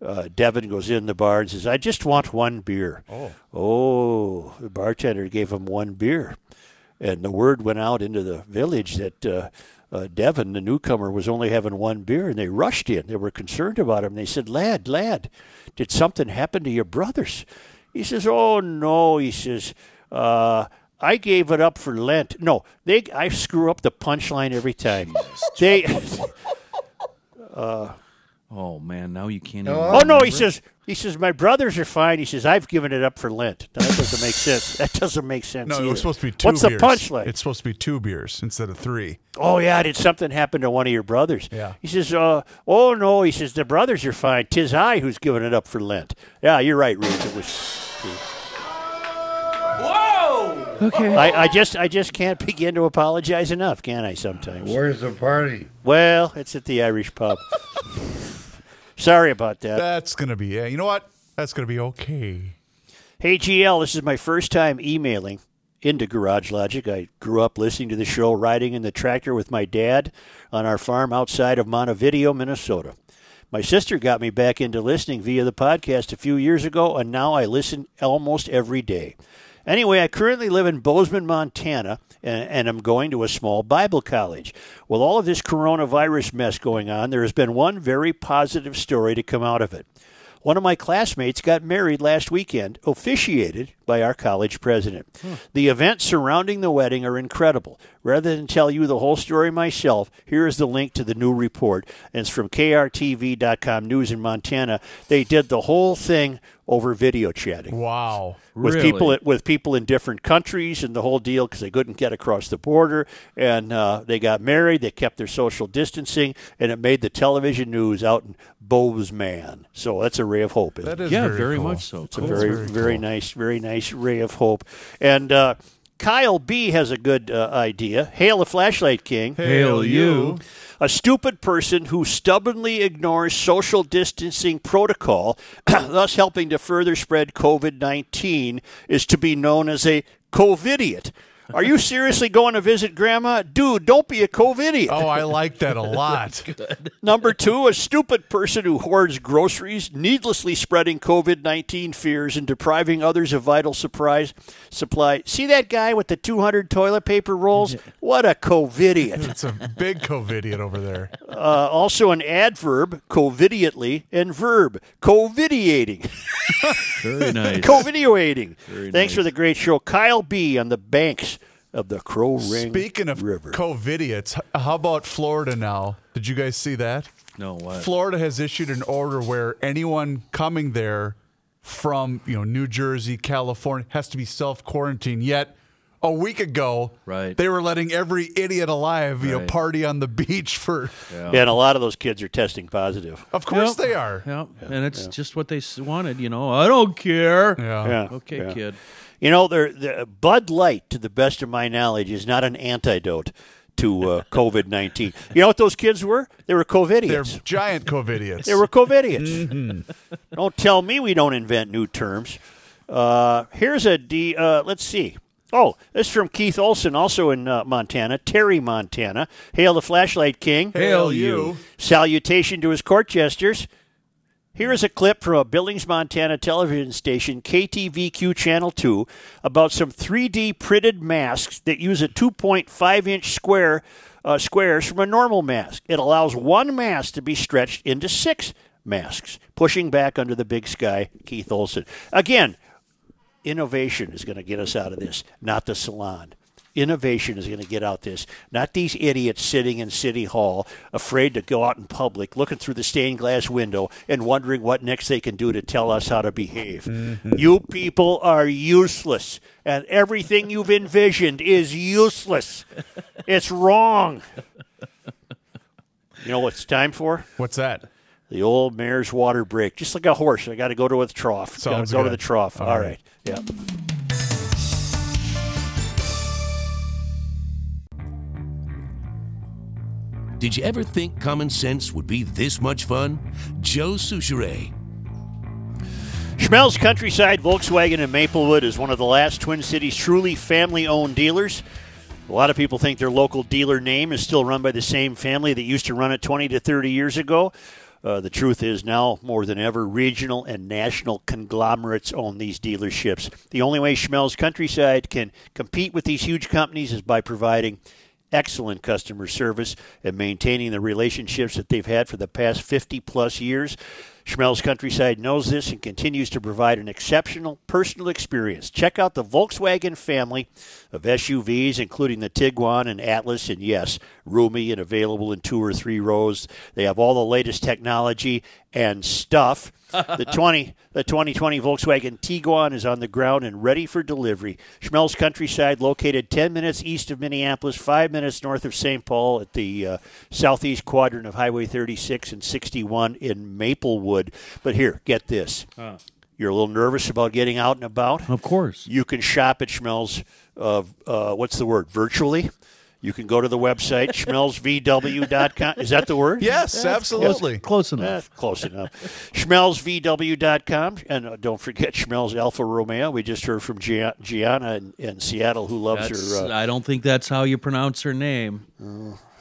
uh, Devin goes in the bar and says, "I just want one beer." Oh, oh, the bartender gave him one beer, and the word went out into the village that uh, uh, Devin, the newcomer, was only having one beer, and they rushed in. They were concerned about him. They said, "Lad, lad, did something happen to your brothers?" He says, "Oh no," he says. Uh, I gave it up for Lent. No, they. I screw up the punchline every time. they. Oh man, now you can't. Even Oh no, he says. He says my brothers are fine. He says I've given it up for Lent. Now, that doesn't make sense. That doesn't make sense. No, it was supposed to be two What's beers. the punchline? It's supposed to be two beers instead of three. oh yeah, did something happen to one of your brothers? Yeah. He says, uh, oh no. He says the brothers are fine. Tis I who's given it up for Lent. Yeah, you're right, Ruth. It was. Whoa. Okay. I, I just I just can't begin to apologize enough, can I? Sometimes. Where's the party? Well, it's at the Irish pub. Sorry about that. That's gonna be. Yeah, you know what? That's gonna be okay. Hey, GL, this is my first time emailing into Garage Logic. I grew up listening to the show, riding in the tractor with my dad on our farm outside of Montevideo, Minnesota. My sister got me back into listening via the podcast a few years ago, and now I listen almost every day. Anyway, I currently live in Bozeman, Montana, and, and I'm going to a small Bible college. With all of this coronavirus mess going on, there has been one very positive story to come out of it. One of my classmates got married last weekend, officiated by our college president. The events surrounding the wedding are incredible. Rather than tell you the whole story myself, here is the link to the new report. And it's from KRTV.com News in Montana. They did the whole thing over video chatting Wow. with Really? people with people in different countries and the whole deal because they couldn't get across the border and uh, they got married they kept their social distancing and it made the television news out in Bozeman so that's a ray of hope isn't That it? is yeah, very, very cool. much so. it's a Cool. very very very, cool. nice very nice ray of hope and uh, Kyle B has a good uh, idea hail the flashlight king Hail you. a stupid person who stubbornly ignores social distancing protocol, thus helping to further spread COVID 19, is to be known as a COVIDiot. Are you seriously going to visit grandma? Dude, don't be a COVIDiot. Oh, I like that a lot. Number two, a stupid person who hoards groceries, needlessly spreading COVID 19 fears and depriving others of vital surprise supply. See that guy with the 200 toilet paper rolls? What a COVIDiot. It's a big COVIDiot over there. Uh, also an adverb, covidiately, and verb, covidiating. Very nice. covidiating. Thanks nice. for the great show. Kyle B. on the banks of the Crow Wing Speaking of River. COVIDiots, how about Florida now? Did you guys see that? no what? Florida has issued an order where anyone coming there from you know New Jersey, California has to be self quarantined. Yet a week ago, Right. they were letting every idiot alive you know party on the beach for. yeah, and a lot of those kids are testing positive. Of course Yep. they are. Yep. And it's just what they wanted, you know. I don't care. Yeah. Yeah. Okay, yeah. kid. You know, they're, the Bud Light, to the best of my knowledge, is not an antidote to uh, COVID nineteen. You know what those kids were? They were covidiots. They're COVIDians. giant COVIDiots. They were COVIDians. Don't tell me we don't invent new terms. Uh, here's a D. Uh, let's see. Oh, this is from Keith Olson, also in uh, Montana, Terry, Montana. Hail the flashlight king. Hail you. Salutation to his court jesters. Here is a clip from a Billings, Montana television station, KTVQ Channel 2, about some 3D printed masks that use a 2.5 inch square uh, squares from a normal mask. It allows one mask to be stretched into six masks, pushing back under the big sky. Keith Olson. Again, innovation is going to get us out of this, not the salon. Innovation is going to get out this, not these idiots sitting in City Hall, afraid to go out in public, looking through the stained glass window and wondering what next they can do to tell us how to behave. Mm-hmm. You people are useless, and everything you've envisioned is useless. It's wrong. You know what it's time for? What's that? The old mare's water break. Just like a horse. I got to go to a trough. Got to go to the trough. All All right. right. Yeah. Did you ever think common sense would be this much fun? Joe Soucheray. Schmelz Countryside Volkswagen in Maplewood is one of the last Twin Cities truly family owned dealers. A lot of people think their local dealer name is still run by the same family that used to run it 20 to 30 years ago. Uh, the truth is now, more than ever, regional and national conglomerates own these dealerships. The only way Schmelz Countryside can compete with these huge companies is by providing excellent customer service and maintaining the relationships that they've had for the past 50 plus years. Schmelz Countryside knows this and continues to provide an exceptional personal experience. Check out the Volkswagen family of SUVs, including the Tiguan and Atlas, and yes, roomy and available in two or three rows. They have all the latest technology and stuff. The 20 the 2020 Volkswagen Tiguan is on the ground and ready for delivery. Schmelz Countryside, located 10 minutes east of Minneapolis, 5 minutes north of St. Paul at the uh, southeast quadrant of Highway 36 and 61 in Maplewood. But here, get this. You're a little nervous about getting out and about? Of course. You can shop at Schmelz, uh, uh, what's the word, virtually? You can go to the website, schmelzvw.com. Is that the word? Yes, absolutely. Close enough. That's close enough. SchmelzVW.com. And uh, don't forget Schmelz Alfa Romeo. We just heard from Gia- Gianna in, in Seattle who loves That's- her. Uh, I don't think that's how you pronounce her name.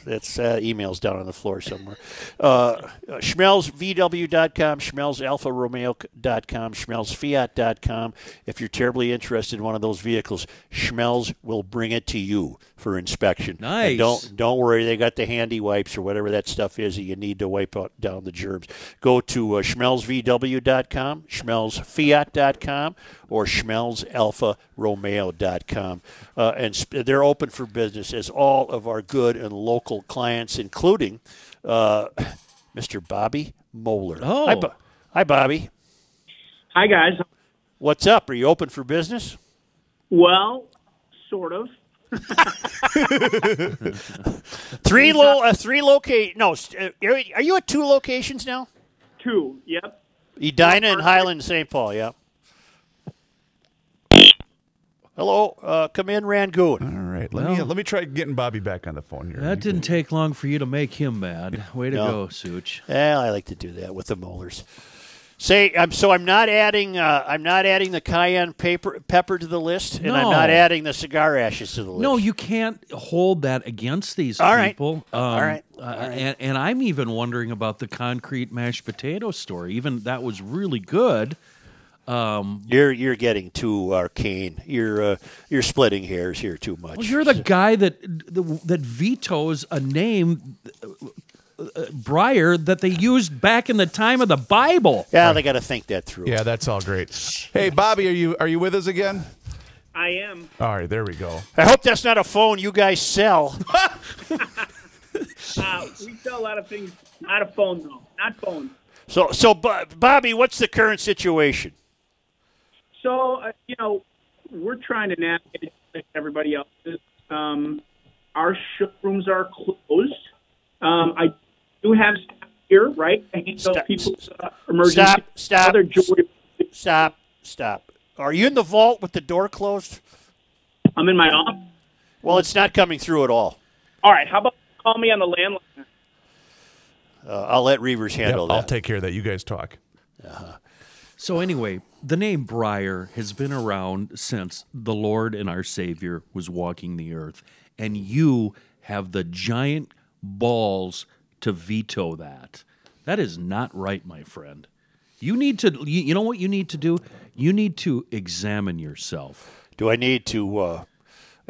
that's uh, emails down on the floor somewhere. Uh, uh, SchmelzVW.com, SchmelzAlfaRomeo.com, SchmelzFiat.com. If you're terribly interested in one of those vehicles, Schmelz will bring it to you for inspection. Nice. And don't don't worry, they got the handy wipes or whatever that stuff is that you need to wipe out, down the germs. Go to uh, SchmelzVW.com, SchmelzFiat.com, or SchmelzAlfaRomeo.com. Uh, and sp- they're open for business as all of our good and local clients, including uh, Mr. Bobby Moeller. Oh. Hi, Bo- Hi, Bobby. Hi, guys. What's up? Are you open for business? Well, sort of. Three lo- uh, three locate. No, st- uh, are you at two locations now? Two. Yep. Edina and Highland, St. Paul. Yep. Hello, uh, come in, Rangoon. All right. Let me Well- let me try getting Bobby back on the phone here. That didn't take long for you to make him mad. Way to No. go, Such. Yeah, I like to do that with the molars. Say, I'm so I'm not adding uh, I'm not adding the cayenne pepper pepper to the list, and I'm not adding the cigar ashes to the list. No, you can't hold that against these All right. people. All right. uh, And, and I'm even wondering about the concrete mashed potato story. Even that was really good. You're you're getting too arcane. You're uh, you're splitting hairs here too much. Well, you're the guy that that vetoes a name, uh, uh, that they used back in the time of the Bible. yeah, they got to think that through. Yeah, that's all great. Hey, Bobby, are you are you with us again? I am. All right, there we go. I hope that's not a phone you guys sell. Uh, we sell a lot of things. Not a phone, though. Not phones. So so, Bobby, what's the current situation? So, uh, you know, we're trying to navigate everybody else. Um, our showrooms are closed. Um, I do have staff here, right? I handle Stop. people's uh, emergency. Stop, stop. Other joy. Stop, stop. Are you in the vault with the door closed? I'm in my office. Well, it's not coming through at all. All right, how about call me on the landline? Uh, I'll let Reavers Yep, handle I'll take care of that. You guys talk. So anyway, the name Briar has been around since the Lord and our Savior was walking the earth, and you have the giant balls to veto that. That is not right, my friend. You need to. You, know what you need to do? You need to examine yourself. Do I need to? Uh,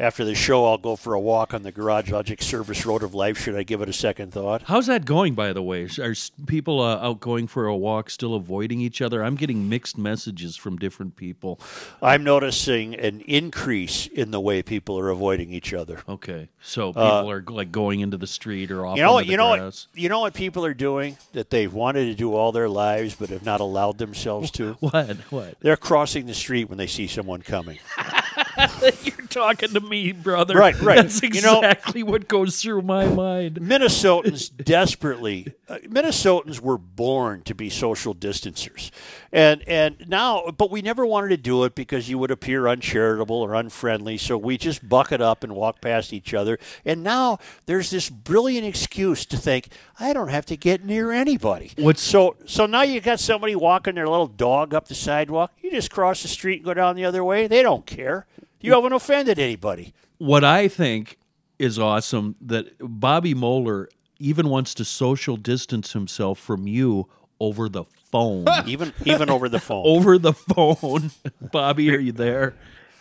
after the show, I'll go for a walk on the Garage Logic Service Road of Life. Should I give it a second thought? How's that going, by the way? Are people uh, out going for a walk still avoiding each other? I'm getting mixed messages from different people. I'm noticing an increase in the way people are avoiding each other. Okay, so people are like going into the street or off Uh, You know what? You know what? You know what people are doing that they've wanted to do all their lives but have not allowed themselves to. What? What? They're crossing the street when they see someone coming. Talking to me, brother. Right, right. That's You know- exactly what goes through my mind. Minnesotans desperately uh, Minnesotans were born to be social distancers. And and now but we never wanted to do it because you would appear uncharitable or unfriendly, so we just buck it up and walk past each other. And now there's this brilliant excuse to think I don't have to get near anybody. What's- so so now you got somebody walking their little dog up the sidewalk. You just cross the street and go down the other way. They don't care. You haven't offended anybody. What I think is awesome that Bobby Moeller even wants to social distance himself from you over the phone. Even even over the phone. over the phone. Bobby, are you there?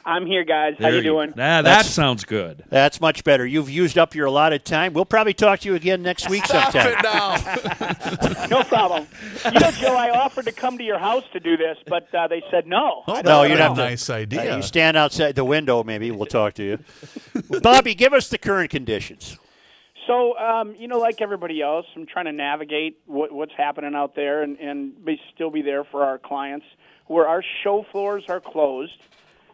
I'm here, guys. How There you doing? Nah, that That's- sounds good. That's much better. You've used up your allotted time. We'll probably talk to you again next week sometime. It now. No problem. You know, Joe, I offered to come to your house to do this, but uh, they said no. Oh, No, you'd would have to- a nice idea. Uh, you stand outside the window, maybe we'll talk to you. Bobby, give us the current conditions. So, um, you know, like everybody else, I'm trying to navigate what, what's happening out there and, and be, still be there for our clients. Where our show floors are closed,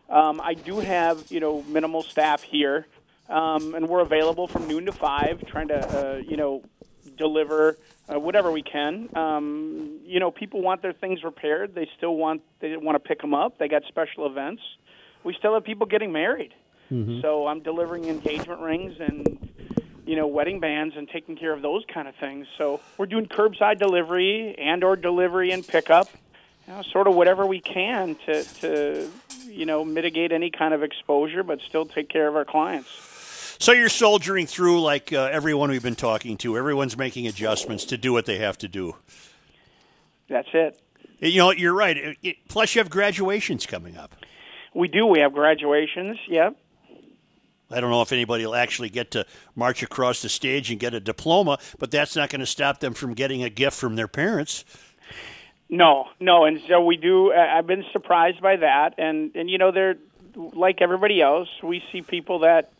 um, I do have, you know, minimal staff here, um, and we're available from noon to five, trying to, uh, you know, deliver uh, whatever we can. Um, you know, people want their things repaired. They still want they want to pick them up. They got special events. We still have people getting married. So I'm delivering engagement rings and you know wedding bands and taking care of those kind of things. So we're doing curbside delivery and or delivery and pickup. You know, sort of whatever we can to to you know mitigate any kind of exposure, but still take care of our clients. So you're soldiering through like uh, everyone we've been talking to. Everyone's making adjustments to do what they have to do. That's it. You know, you're right. It- it- plus, you have graduations coming up. We do. We have graduations. Yep. I don't know if anybody will actually get to march across the stage and get a diploma, but that's not going to stop them from getting a gift from their parents. No, no, and so we do. I've been surprised by that, and and you know they're like everybody else. We see people that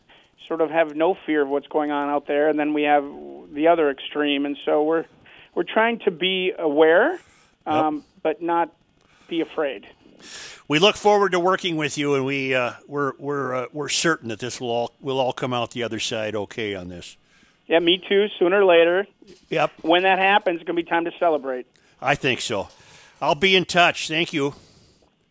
sort of have no fear of what's going on out there, and then we have the other extreme, and so we're we're trying to be aware, um, but not be afraid. We look forward to working with you, and we uh, we're we're uh, we're certain that this will all will all come out the other side okay on this. Yeah, me too. Sooner or later, Yep, when that happens, it's gonna be time to celebrate. I think so. I'll be in touch. Thank you.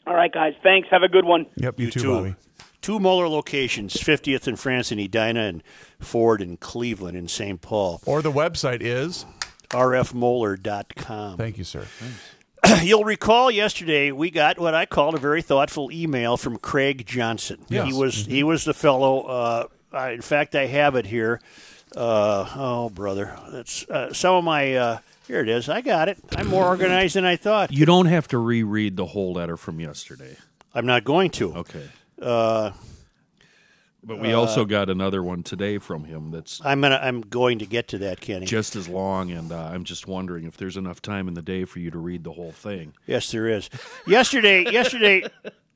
All right, guys. Thanks. Have a good one. Yep, you, You too, too. Bobby. Two Moeller locations: 50th in France in Edina, and Ford in Cleveland in St. Paul. Or the website is. rfmoeller.com. Thank you, sir. You'll recall yesterday we got what I called a very thoughtful email from Craig Johnson. Yes. He was he was the fellow. Uh, I, in fact, I have it here. Uh, oh, brother, that's uh, some of my. Uh, here it is. I got it. I'm more organized than I thought. You don't have to reread the whole letter from yesterday. I'm not going to. Okay. Uh, But we also got another one today from him that's I'm gonna. I'm going to get to that, Kenny. just as long, and uh, I'm just wondering if there's enough time in the day for you to read the whole thing. Yes, there is. Yesterday, yesterday,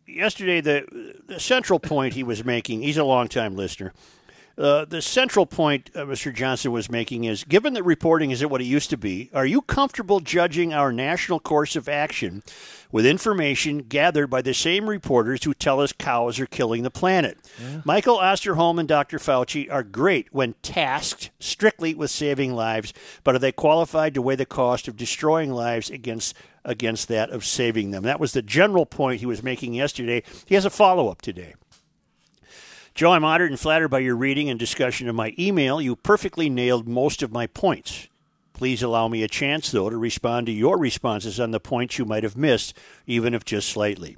yesterday, the the central point he was making. He's a longtime listener. Uh, the central point uh, Mr. Johnson was making is: given that reporting isn't what it used to be, are you comfortable judging our national course of action with information gathered by the same reporters who tell us cows are killing the planet? Michael Osterholm and Dr. Fauci are great when tasked strictly with saving lives, but are they qualified to weigh the cost of destroying lives against against that of saving them. That was the general point he was making yesterday. He has a follow up today. Joe, I'm honored and flattered by your reading and discussion of my email. You perfectly nailed most of my points. Please allow me a chance, though, to respond to your responses on the points you might have missed, even if just slightly.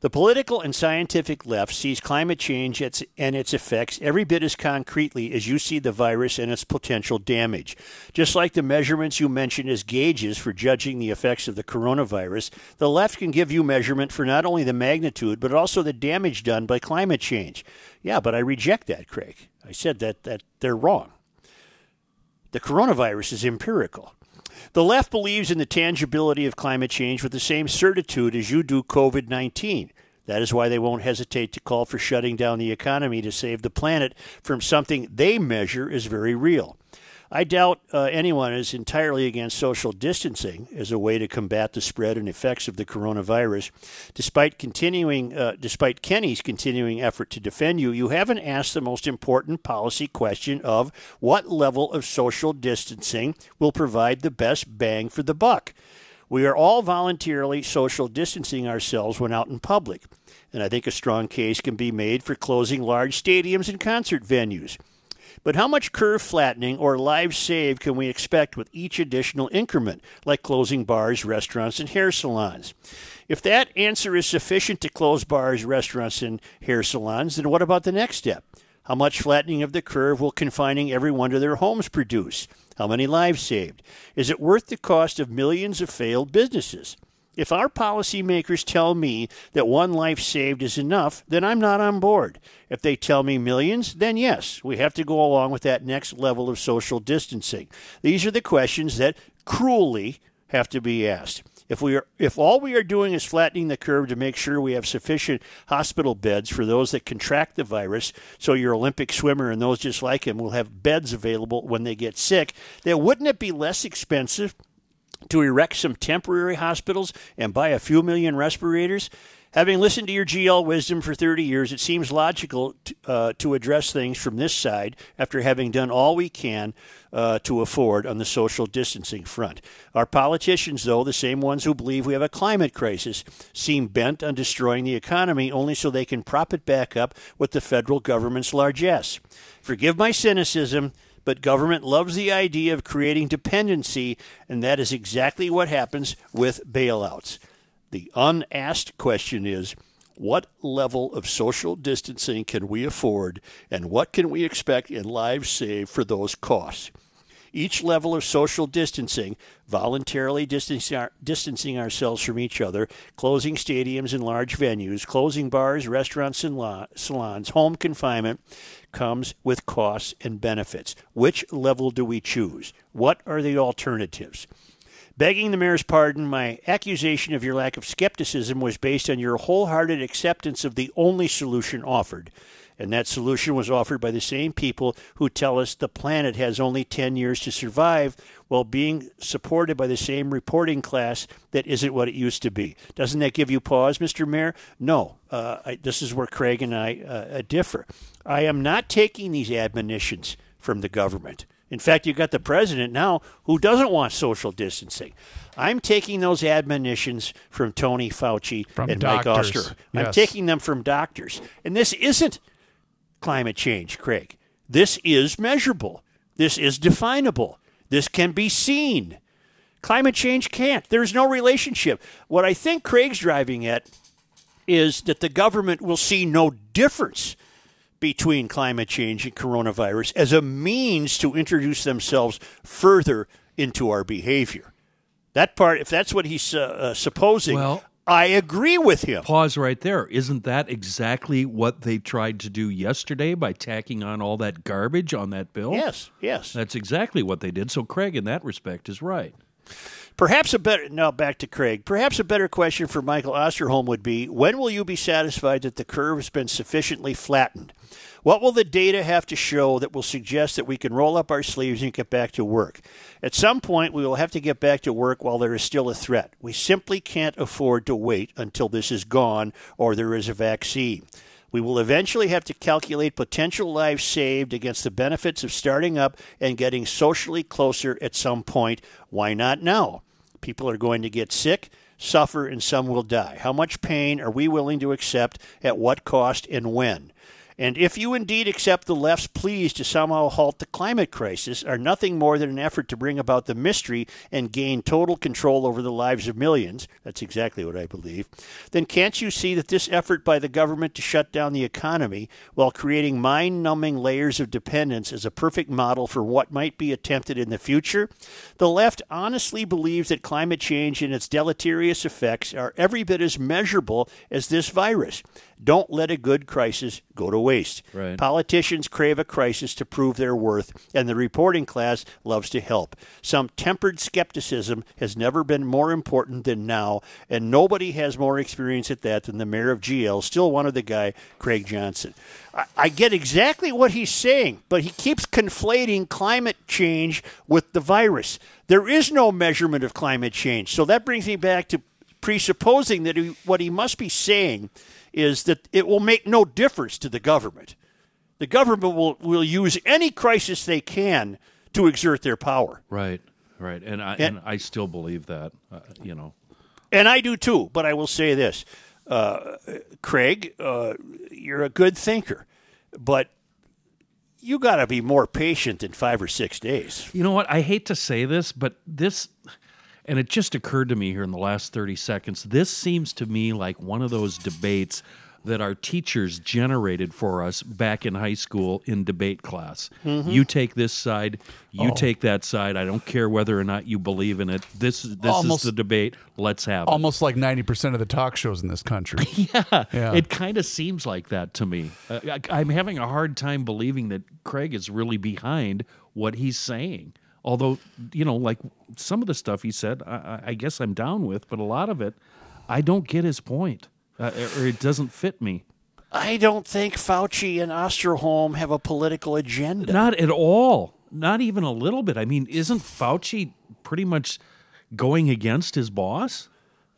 The political and scientific left sees climate change and its effects every bit as concretely as you see the virus and its potential damage. Just like the measurements you mentioned as gauges for judging the effects of the coronavirus, the left can give you measurement for not only the magnitude but also the damage done by climate change. Yeah, but I reject that, Craig. I said that that they're wrong. The coronavirus is empirical. The left believes in the tangibility of climate change with the same certitude as you do COVID 19. That is why they won't hesitate to call for shutting down the economy to save the planet from something they measure as very real. I doubt uh, anyone is entirely against social distancing as a way to combat the spread and effects of the coronavirus. Despite continuing, uh, despite Kenny's continuing effort to defend you, you haven't asked the most important policy question of what level of social distancing will provide the best bang for the buck. We are all voluntarily social distancing ourselves when out in public, and I think a strong case can be made for closing large stadiums and concert venues. But how much curve flattening or lives saved can we expect with each additional increment, like closing bars, restaurants, and hair salons? If that answer is sufficient to close bars, restaurants, and hair salons, then what about the next step? How much flattening of the curve will confining everyone to their homes produce? How many lives saved? Is it worth the cost of millions of failed businesses? If our policymakers tell me that one life saved is enough, then I'm not on board. If they tell me millions, then yes, we have to go along with that next level of social distancing. These are the questions that cruelly have to be asked. If we are if all we are doing is flattening the curve to make sure we have sufficient hospital beds for those that contract the virus, so your Olympic swimmer and those just like him will have beds available when they get sick, then wouldn't it be less expensive to erect some temporary hospitals and buy a few million respirators? Having listened to your GL wisdom for 30 years, it seems logical to, uh, to address things from this side after having done all we can uh, to afford on the social distancing front. Our politicians, though, the same ones who believe we have a climate crisis, seem bent on destroying the economy only so they can prop it back up with the federal government's largesse. Forgive my cynicism but government loves the idea of creating dependency, and that is exactly what happens with bailouts. The unasked question is what level of social distancing can we afford, and what can we expect in lives saved for those costs? Each level of social distancing, voluntarily distancing, our, distancing ourselves from each other, closing stadiums and large venues, closing bars, restaurants, and la- salons, home confinement, comes with costs and benefits. Which level do we choose? What are the alternatives? Begging the mayor's pardon, my accusation of your lack of skepticism was based on your wholehearted acceptance of the only solution offered. And that solution was offered by the same people who tell us the planet has only 10 years to survive while being supported by the same reporting class that isn't what it used to be. Doesn't that give you pause, Mr. Mayor? No. Uh, I, this is where Craig and I uh, differ. I am not taking these admonitions from the government. In fact, you've got the president now who doesn't want social distancing. I'm taking those admonitions from Tony Fauci from and doctors. Mike Oster. Yes. I'm taking them from doctors. And this isn't climate change, Craig. This is measurable. This is definable. This can be seen. Climate change can't. There's no relationship. What I think Craig's driving at is that the government will see no difference between climate change and coronavirus as a means to introduce themselves further into our behavior. That part, if that's what he's uh, uh, supposing, Well- I agree with him. Pause right there. Isn't that exactly what they tried to do yesterday by tacking on all that garbage on that bill? Yes, yes. That's exactly what they did. So Craig, in that respect, is right. Perhaps a better now back to Craig. Perhaps a better question for Michael Osterholm would be: When will you be satisfied that the curve has been sufficiently flattened? What will the data have to show that will suggest that we can roll up our sleeves and get back to work? At some point, we will have to get back to work while there is still a threat. We simply can't afford to wait until this is gone or there is a vaccine. We will eventually have to calculate potential lives saved against the benefits of starting up and getting socially closer at some point. Why not now? People are going to get sick, suffer, and some will die. How much pain are we willing to accept, at what cost, and when? And if you indeed accept the left's pleas to somehow halt the climate crisis are nothing more than an effort to bring about the mystery and gain total control over the lives of millions, that's exactly what I believe, then can't you see that this effort by the government to shut down the economy while creating mind numbing layers of dependence is a perfect model for what might be attempted in the future? The left honestly believes that climate change and its deleterious effects are every bit as measurable as this virus. Don't let a good crisis go to waste. Right. Politicians crave a crisis to prove their worth, and the reporting class loves to help. Some tempered skepticism has never been more important than now, and nobody has more experience at that than the mayor of GL, still one of the guy, Craig Johnson. I, I get exactly what he's saying, but he keeps conflating climate change with the virus. There is no measurement of climate change. So that brings me back to presupposing that he, what he must be saying is that it will make no difference to the government. The government will, will use any crisis they can to exert their power. Right, right, and I And- and I still believe that. Uh, you know, And I do too, but I will say this uh, Craig, uh, you're a good thinker, but you got to be more patient than five or six days. You know what? I hate to say this, but this, and it just occurred to me here in the last 30 seconds. This seems to me like one of those debates that our teachers generated for us back in high school in debate class. Mm-hmm. You take this side, you Oh. take that side. I don't care whether or not you believe in it. This is this Almost- is the debate. Let's have it. Almost like 90% of the talk shows in this country. Yeah, Yeah. it kind of seems like that to me. Uh, I, I'm having a hard time believing that Craig is really behind what he's saying. Although, you know, like some of the stuff he said, I, I- I guess I'm down with, but a lot of it, I don't get his point, uh, or it doesn't fit me. I don't think Fauci and Osterholm have a political agenda. Not at all. Not even a little bit. I mean, isn't Fauci pretty much going against his boss?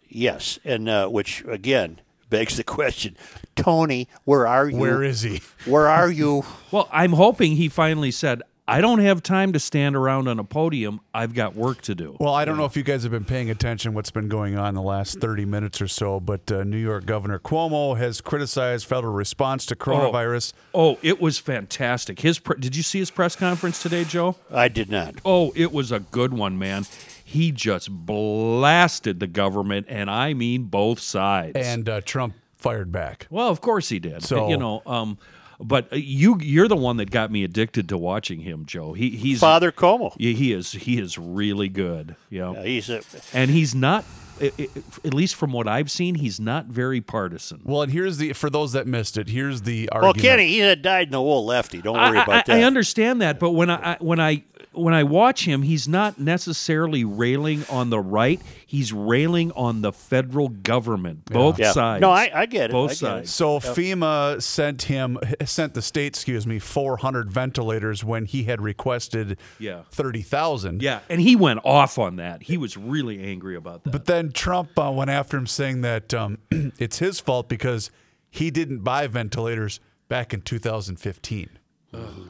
Yes, and uh, which again begs the question, Tony, where are you? Where is he? Where are you? Well, I'm hoping he finally said, I don't have time to stand around on a podium. I've got work to do. Well, I don't know if you guys have been paying attention what's been going on the last 30 minutes or so, but uh, New York Governor Cuomo has criticized federal response to coronavirus. Oh, it was fantastic. His pre- did you see his press conference today, Joe? I did not. Oh, it was a good one, man. He just blasted the government, and I mean both sides. And uh, Trump fired back. well, of course he did. So- you know, um, but you you're the one that got me addicted to watching him, Joe. He he's Father Cuomo. Yeah, he is he is really good. Yeah, Uh, he's a, and he's not. i- i- At least from what I've seen, he's not very partisan. Well, and here's the for those that missed it. Here's the argument. well. Kenny, he had died in the wool lefty. Don't worry I, about I, that. I understand that, but when I, I when I when I watch him, he's not necessarily railing on the right. He's railing on the federal government, both Yeah. sides. No, I- I get it. Both I get it. sides. So FEMA sent him sent the state, excuse me, 400 ventilators when he had requested Yeah. 30,000. Yeah, and he went off on that. He was really angry about that. But then Trump uh, went after him saying that um, it's his fault because he didn't buy ventilators back in 2015. Oh,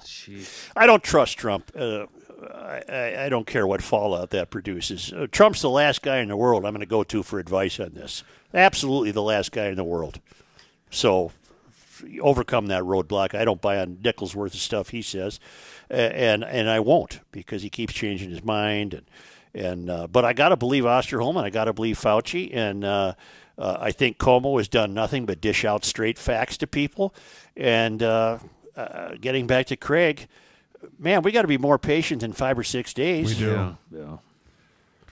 I don't trust Trump. Uh, I, I, don't care what fallout that produces. Uh, Trump's the last guy in the world I'm going to go to for advice on this. Absolutely the last guy in the world. So overcome that roadblock. I don't buy on nickels worth of stuff he says, and and I won't because he keeps changing his mind. And and uh, but I got to believe Osterholm and I got to believe Fauci and. Uh, uh, I think Cuomo has done nothing but dish out straight facts to people. And uh, uh, getting back to Craig, man, we got to be more patient than five or six days. We do. yeah, yeah.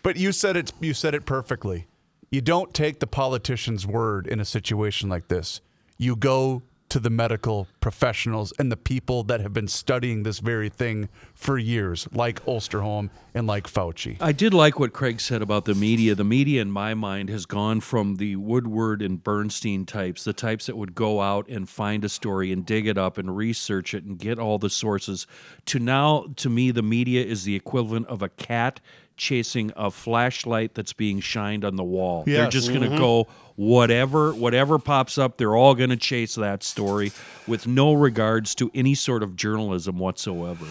But you said it you said it perfectly. You don't take the politician's word in a situation like this. You go to the medical professionals and the people that have been studying this very thing for years, like Osterholm and like Fauci. I did like what Craig said about the media. The media, in my mind, has gone from the Woodward and Bernstein types, the types that would go out and find a story and dig it up and research it and get all the sources, to now, to me, the media is the equivalent of a cat chasing a flashlight that's being shined on the wall. They're just going to go whatever whatever pops up. They're all going to chase that story with no regards to any sort of journalism whatsoever.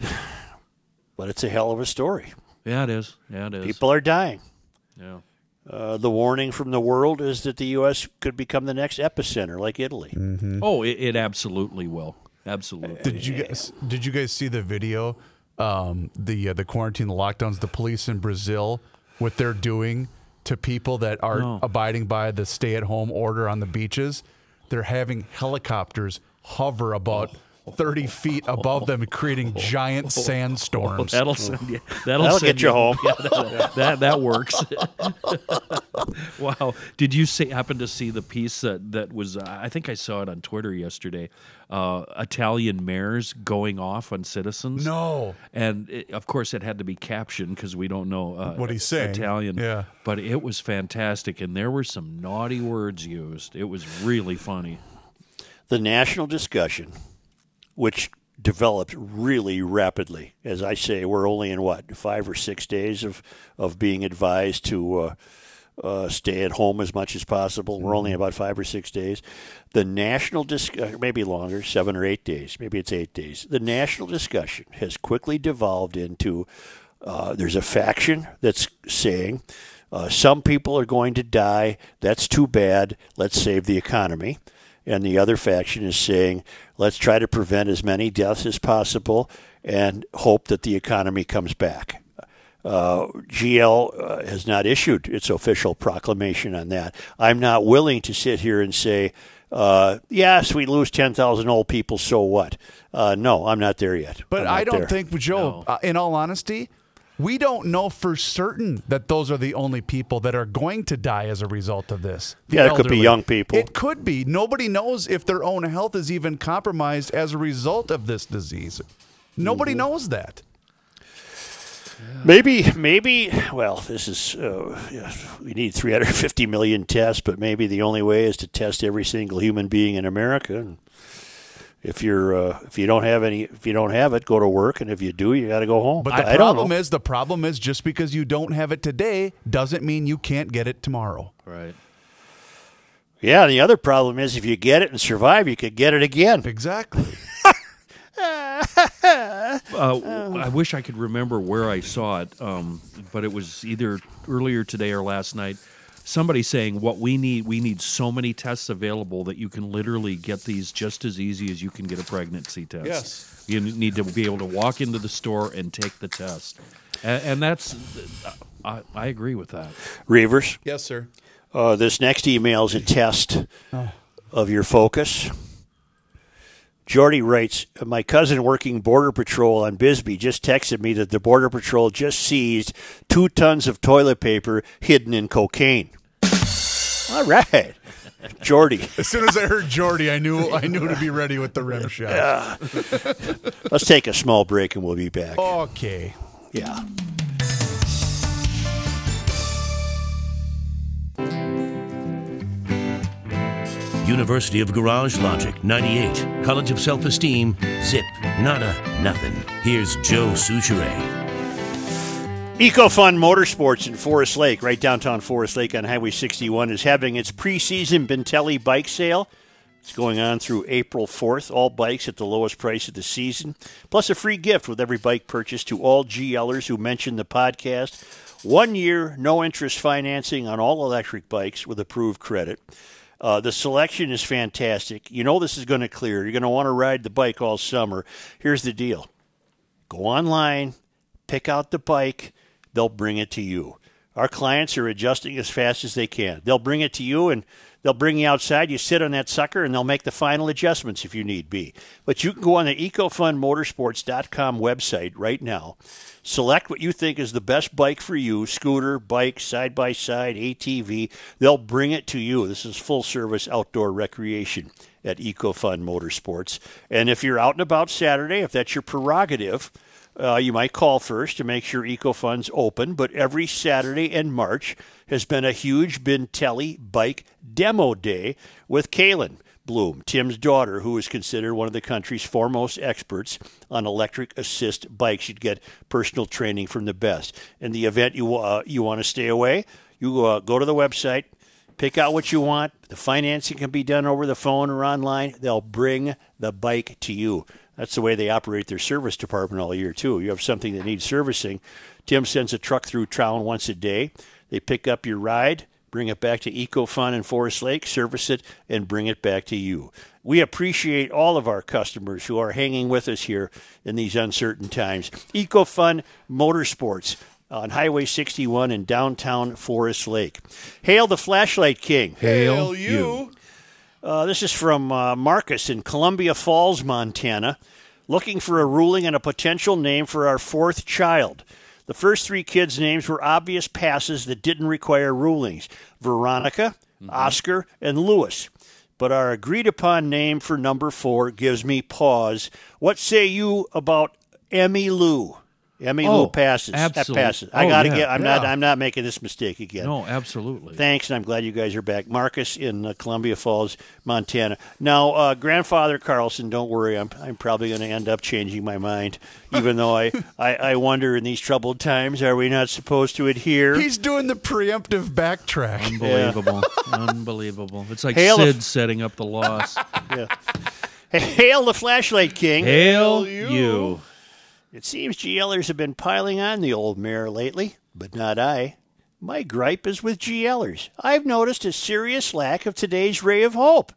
But it's a hell of a story. Yeah, it is. Yeah, it is. People are dying. yeah. Uh, the warning from the world is that the U.S. could become the next epicenter, like Italy. Oh, it, it absolutely will. Absolutely. Did you guys did you guys see the video? Um, the uh, the quarantine, the lockdowns, the police in Brazil, what they're doing to people that are No. abiding by the stay at home order on the beaches. They're having helicopters hover about thirty feet above them, creating giant sandstorms. That'll send you. That'll, That'll send get you home. Yeah, that, that that works. wow. Did you see, happen to see the piece that that was? Uh, I think I saw it on Twitter yesterday. Uh, Italian mayors going off on citizens. No. and it, of course it had to be captioned because we don't know uh, What he's saying. Italian. Yeah. but it was fantastic, and there were some naughty words used. It was really funny. the national discussion, which developed really rapidly. As I say, we're only in what five or six days of of being advised to uh, uh, stay at home as much as possible. We're only about five or six days. The national dis- uh, maybe longer, seven or eight days. Maybe it's eight days. The national discussion has quickly devolved into uh, there's a faction that's saying uh, some people are going to die. That's too bad. Let's save the economy. And the other faction is saying, let's try to prevent as many deaths as possible and hope that the economy comes back. Uh, GL uh, has not issued its official proclamation on that. I'm not willing to sit here and say, uh, yes, we lose 10,000 old people, so what? Uh, no, I'm not there yet. But I'm not I don't there. think, Joe, uh, in all honesty, we don't know for certain that those are the only people that are going to die as a result of this. The Yeah, it could be young people. It could be. Nobody knows if their own health is even compromised as a result of this disease. Nobody Mm-hmm. knows that. Maybe, maybe. Well, this is uh, yeah, we need 350 million tests, but maybe the only way is to test every single human being in America. And if you're uh, if you don't have any, if you don't have it, go to work, and if you do, you got to go home. But I- the I don't problem know. is, the problem is, just because you don't have it today doesn't mean you can't get it tomorrow. Right. yeah. The other problem is, if you get it and survive, you could get it again. Exactly. Uh, I wish I could remember where I saw it, um, but it was either earlier today or last night. Somebody saying what we need, we need so many tests available that you can literally get these just as easy as you can get a pregnancy test. Yes. you need to be able to walk into the store and take the test, and, and that's, I, I agree with that. Reavers, yes, sir. uh, this next email is a test of your focus. Jordy writes, My cousin working Border Patrol on Bisbee just texted me that the Border Patrol just seized two tons of toilet paper hidden in cocaine. All right. Jordy, As soon as I heard Jordy, I knew I knew to be ready with the rim shot. let's take a small break and we'll be back. Okay. Yeah. University of Garage Logic 98. College of Self Esteem. Zip. Nada. Nothing. Here's Joe Soucheray. EcoFun Motorsports in Forest Lake, right downtown Forest Lake on Highway 61, is having its preseason Bintelli bike sale. It's going on through April 4th. All bikes at the lowest price of the season, plus a free gift with every bike purchase to all GLers who mention the podcast. One year, no interest financing on all electric bikes with approved credit. Uh, the selection is fantastic. You know this is going to clear. You're going to want to ride the bike all summer. Here's the deal go online, pick out the bike, they'll bring it to you. Our clients are adjusting as fast as they can. They'll bring it to you and they'll bring you outside. You sit on that sucker and they'll make the final adjustments if you need be. But you can go on the ecofunmotorsports.com website right now. Select what you think is the best bike for you scooter, bike, side by side, ATV. They'll bring it to you. This is full service outdoor recreation at EcoFun Motorsports. And if you're out and about Saturday, if that's your prerogative, uh, you might call first to make sure EcoFun's open, but every Saturday in March has been a huge Bintelli bike demo day with Kaylin Bloom, Tim's daughter, who is considered one of the country's foremost experts on electric assist bikes. You'd get personal training from the best. In the event you uh, you want to stay away, you uh, go to the website, pick out what you want. The financing can be done over the phone or online. They'll bring the bike to you. That's the way they operate their service department all year, too. You have something that needs servicing. Tim sends a truck through town once a day. They pick up your ride, bring it back to EcoFun in Forest Lake, service it, and bring it back to you. We appreciate all of our customers who are hanging with us here in these uncertain times. EcoFun Motorsports on Highway 61 in downtown Forest Lake. Hail the Flashlight King. Hail you. Uh, this is from uh, Marcus in Columbia Falls, Montana, looking for a ruling on a potential name for our fourth child. The first three kids' names were obvious passes that didn't require rulings Veronica, mm-hmm. Oscar, and Lewis. But our agreed upon name for number four gives me pause. What say you about Emmy Lou? Emmy Oh, little passes. That absolute- passes. I oh, gotta yeah, get. I'm not. I'm not making this mistake again. No, absolutely. Thanks, and I'm glad you guys are back. Marcus in uh, Columbia Falls, Montana. Now, uh, grandfather Carlson, don't worry. I'm, I'm probably going to end up changing my mind, even though I, I, I wonder in these troubled times, are we not supposed to adhere? He's doing the preemptive backtrack. Unbelievable. Unbelievable. It's like Hail Sid of- setting up the loss. Hail the flashlight king. Hail you. It seems GLers have been piling on the old mayor lately, but not I. My gripe is with GLers. I've noticed a serious lack of today's ray of hope.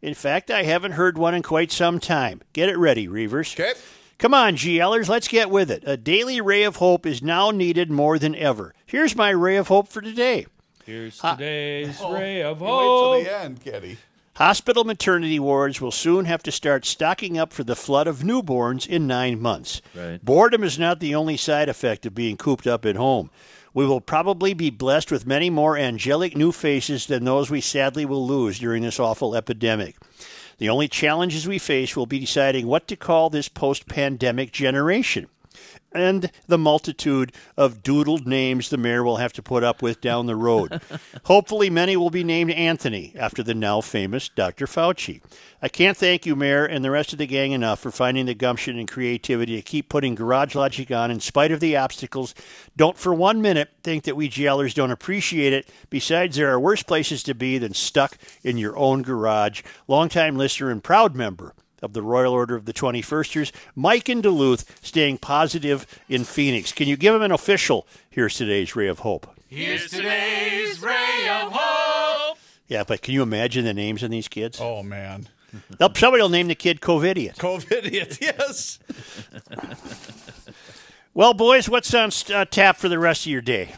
In fact, I haven't heard one in quite some time. Get it ready, Reavers. Okay. Come on, GLers, let's get with it. A daily ray of hope is now needed more than ever. Here's my ray of hope for today. Here's uh, today's oh. ray of hope. Wait till the end, Kitty. Hospital maternity wards will soon have to start stocking up for the flood of newborns in nine months. Right. Boredom is not the only side effect of being cooped up at home. We will probably be blessed with many more angelic new faces than those we sadly will lose during this awful epidemic. The only challenges we face will be deciding what to call this post pandemic generation and the multitude of doodled names the mayor will have to put up with down the road. Hopefully, many will be named Anthony after the now famous Dr. Fauci. I can't thank you, Mayor, and the rest of the gang enough for finding the gumption and creativity to keep putting Garage Logic on in spite of the obstacles. Don't for one minute think that we GLers don't appreciate it. Besides, there are worse places to be than stuck in your own garage. Longtime listener and proud member of the Royal Order of the 21sters, Mike in Duluth, staying positive in Phoenix. Can you give him an official? Here's today's ray of hope. Here's today's ray of hope. Yeah, but can you imagine the names of these kids? Oh man. They'll- Somebody will name the kid Covidiot. COVID, yes. Well, boys, what's on uh, tap for the rest of your day?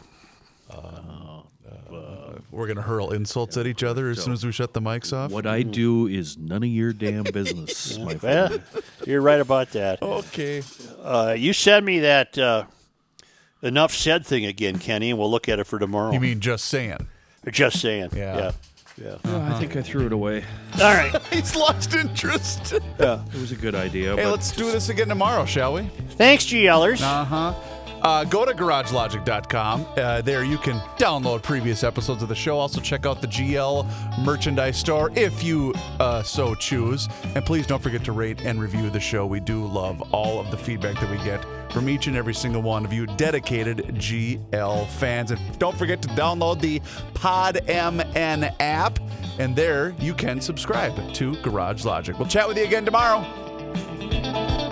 We're gonna hurl insults at each other as soon as we shut the mics off. What I do is none of your damn business, my Well, friend. you're right about that. Okay. Uh, you send me that uh, enough said thing again, Kenny, and we'll look at it for tomorrow. You mean just saying? Just saying. Yeah. Yeah. yeah. Oh, I think I threw it away. All right. He's lost interest. Yeah. It was a good idea. Hey, but let's do this again tomorrow, shall we? Thanks, GLers. Uh-huh. Uh, go to garagelogic.com. Uh, there you can download previous episodes of the show. Also, check out the GL merchandise store if you uh, so choose. And please don't forget to rate and review the show. We do love all of the feedback that we get from each and every single one of you dedicated GL fans. And don't forget to download the PodMN app. And there you can subscribe to Garage Logic. We'll chat with you again tomorrow.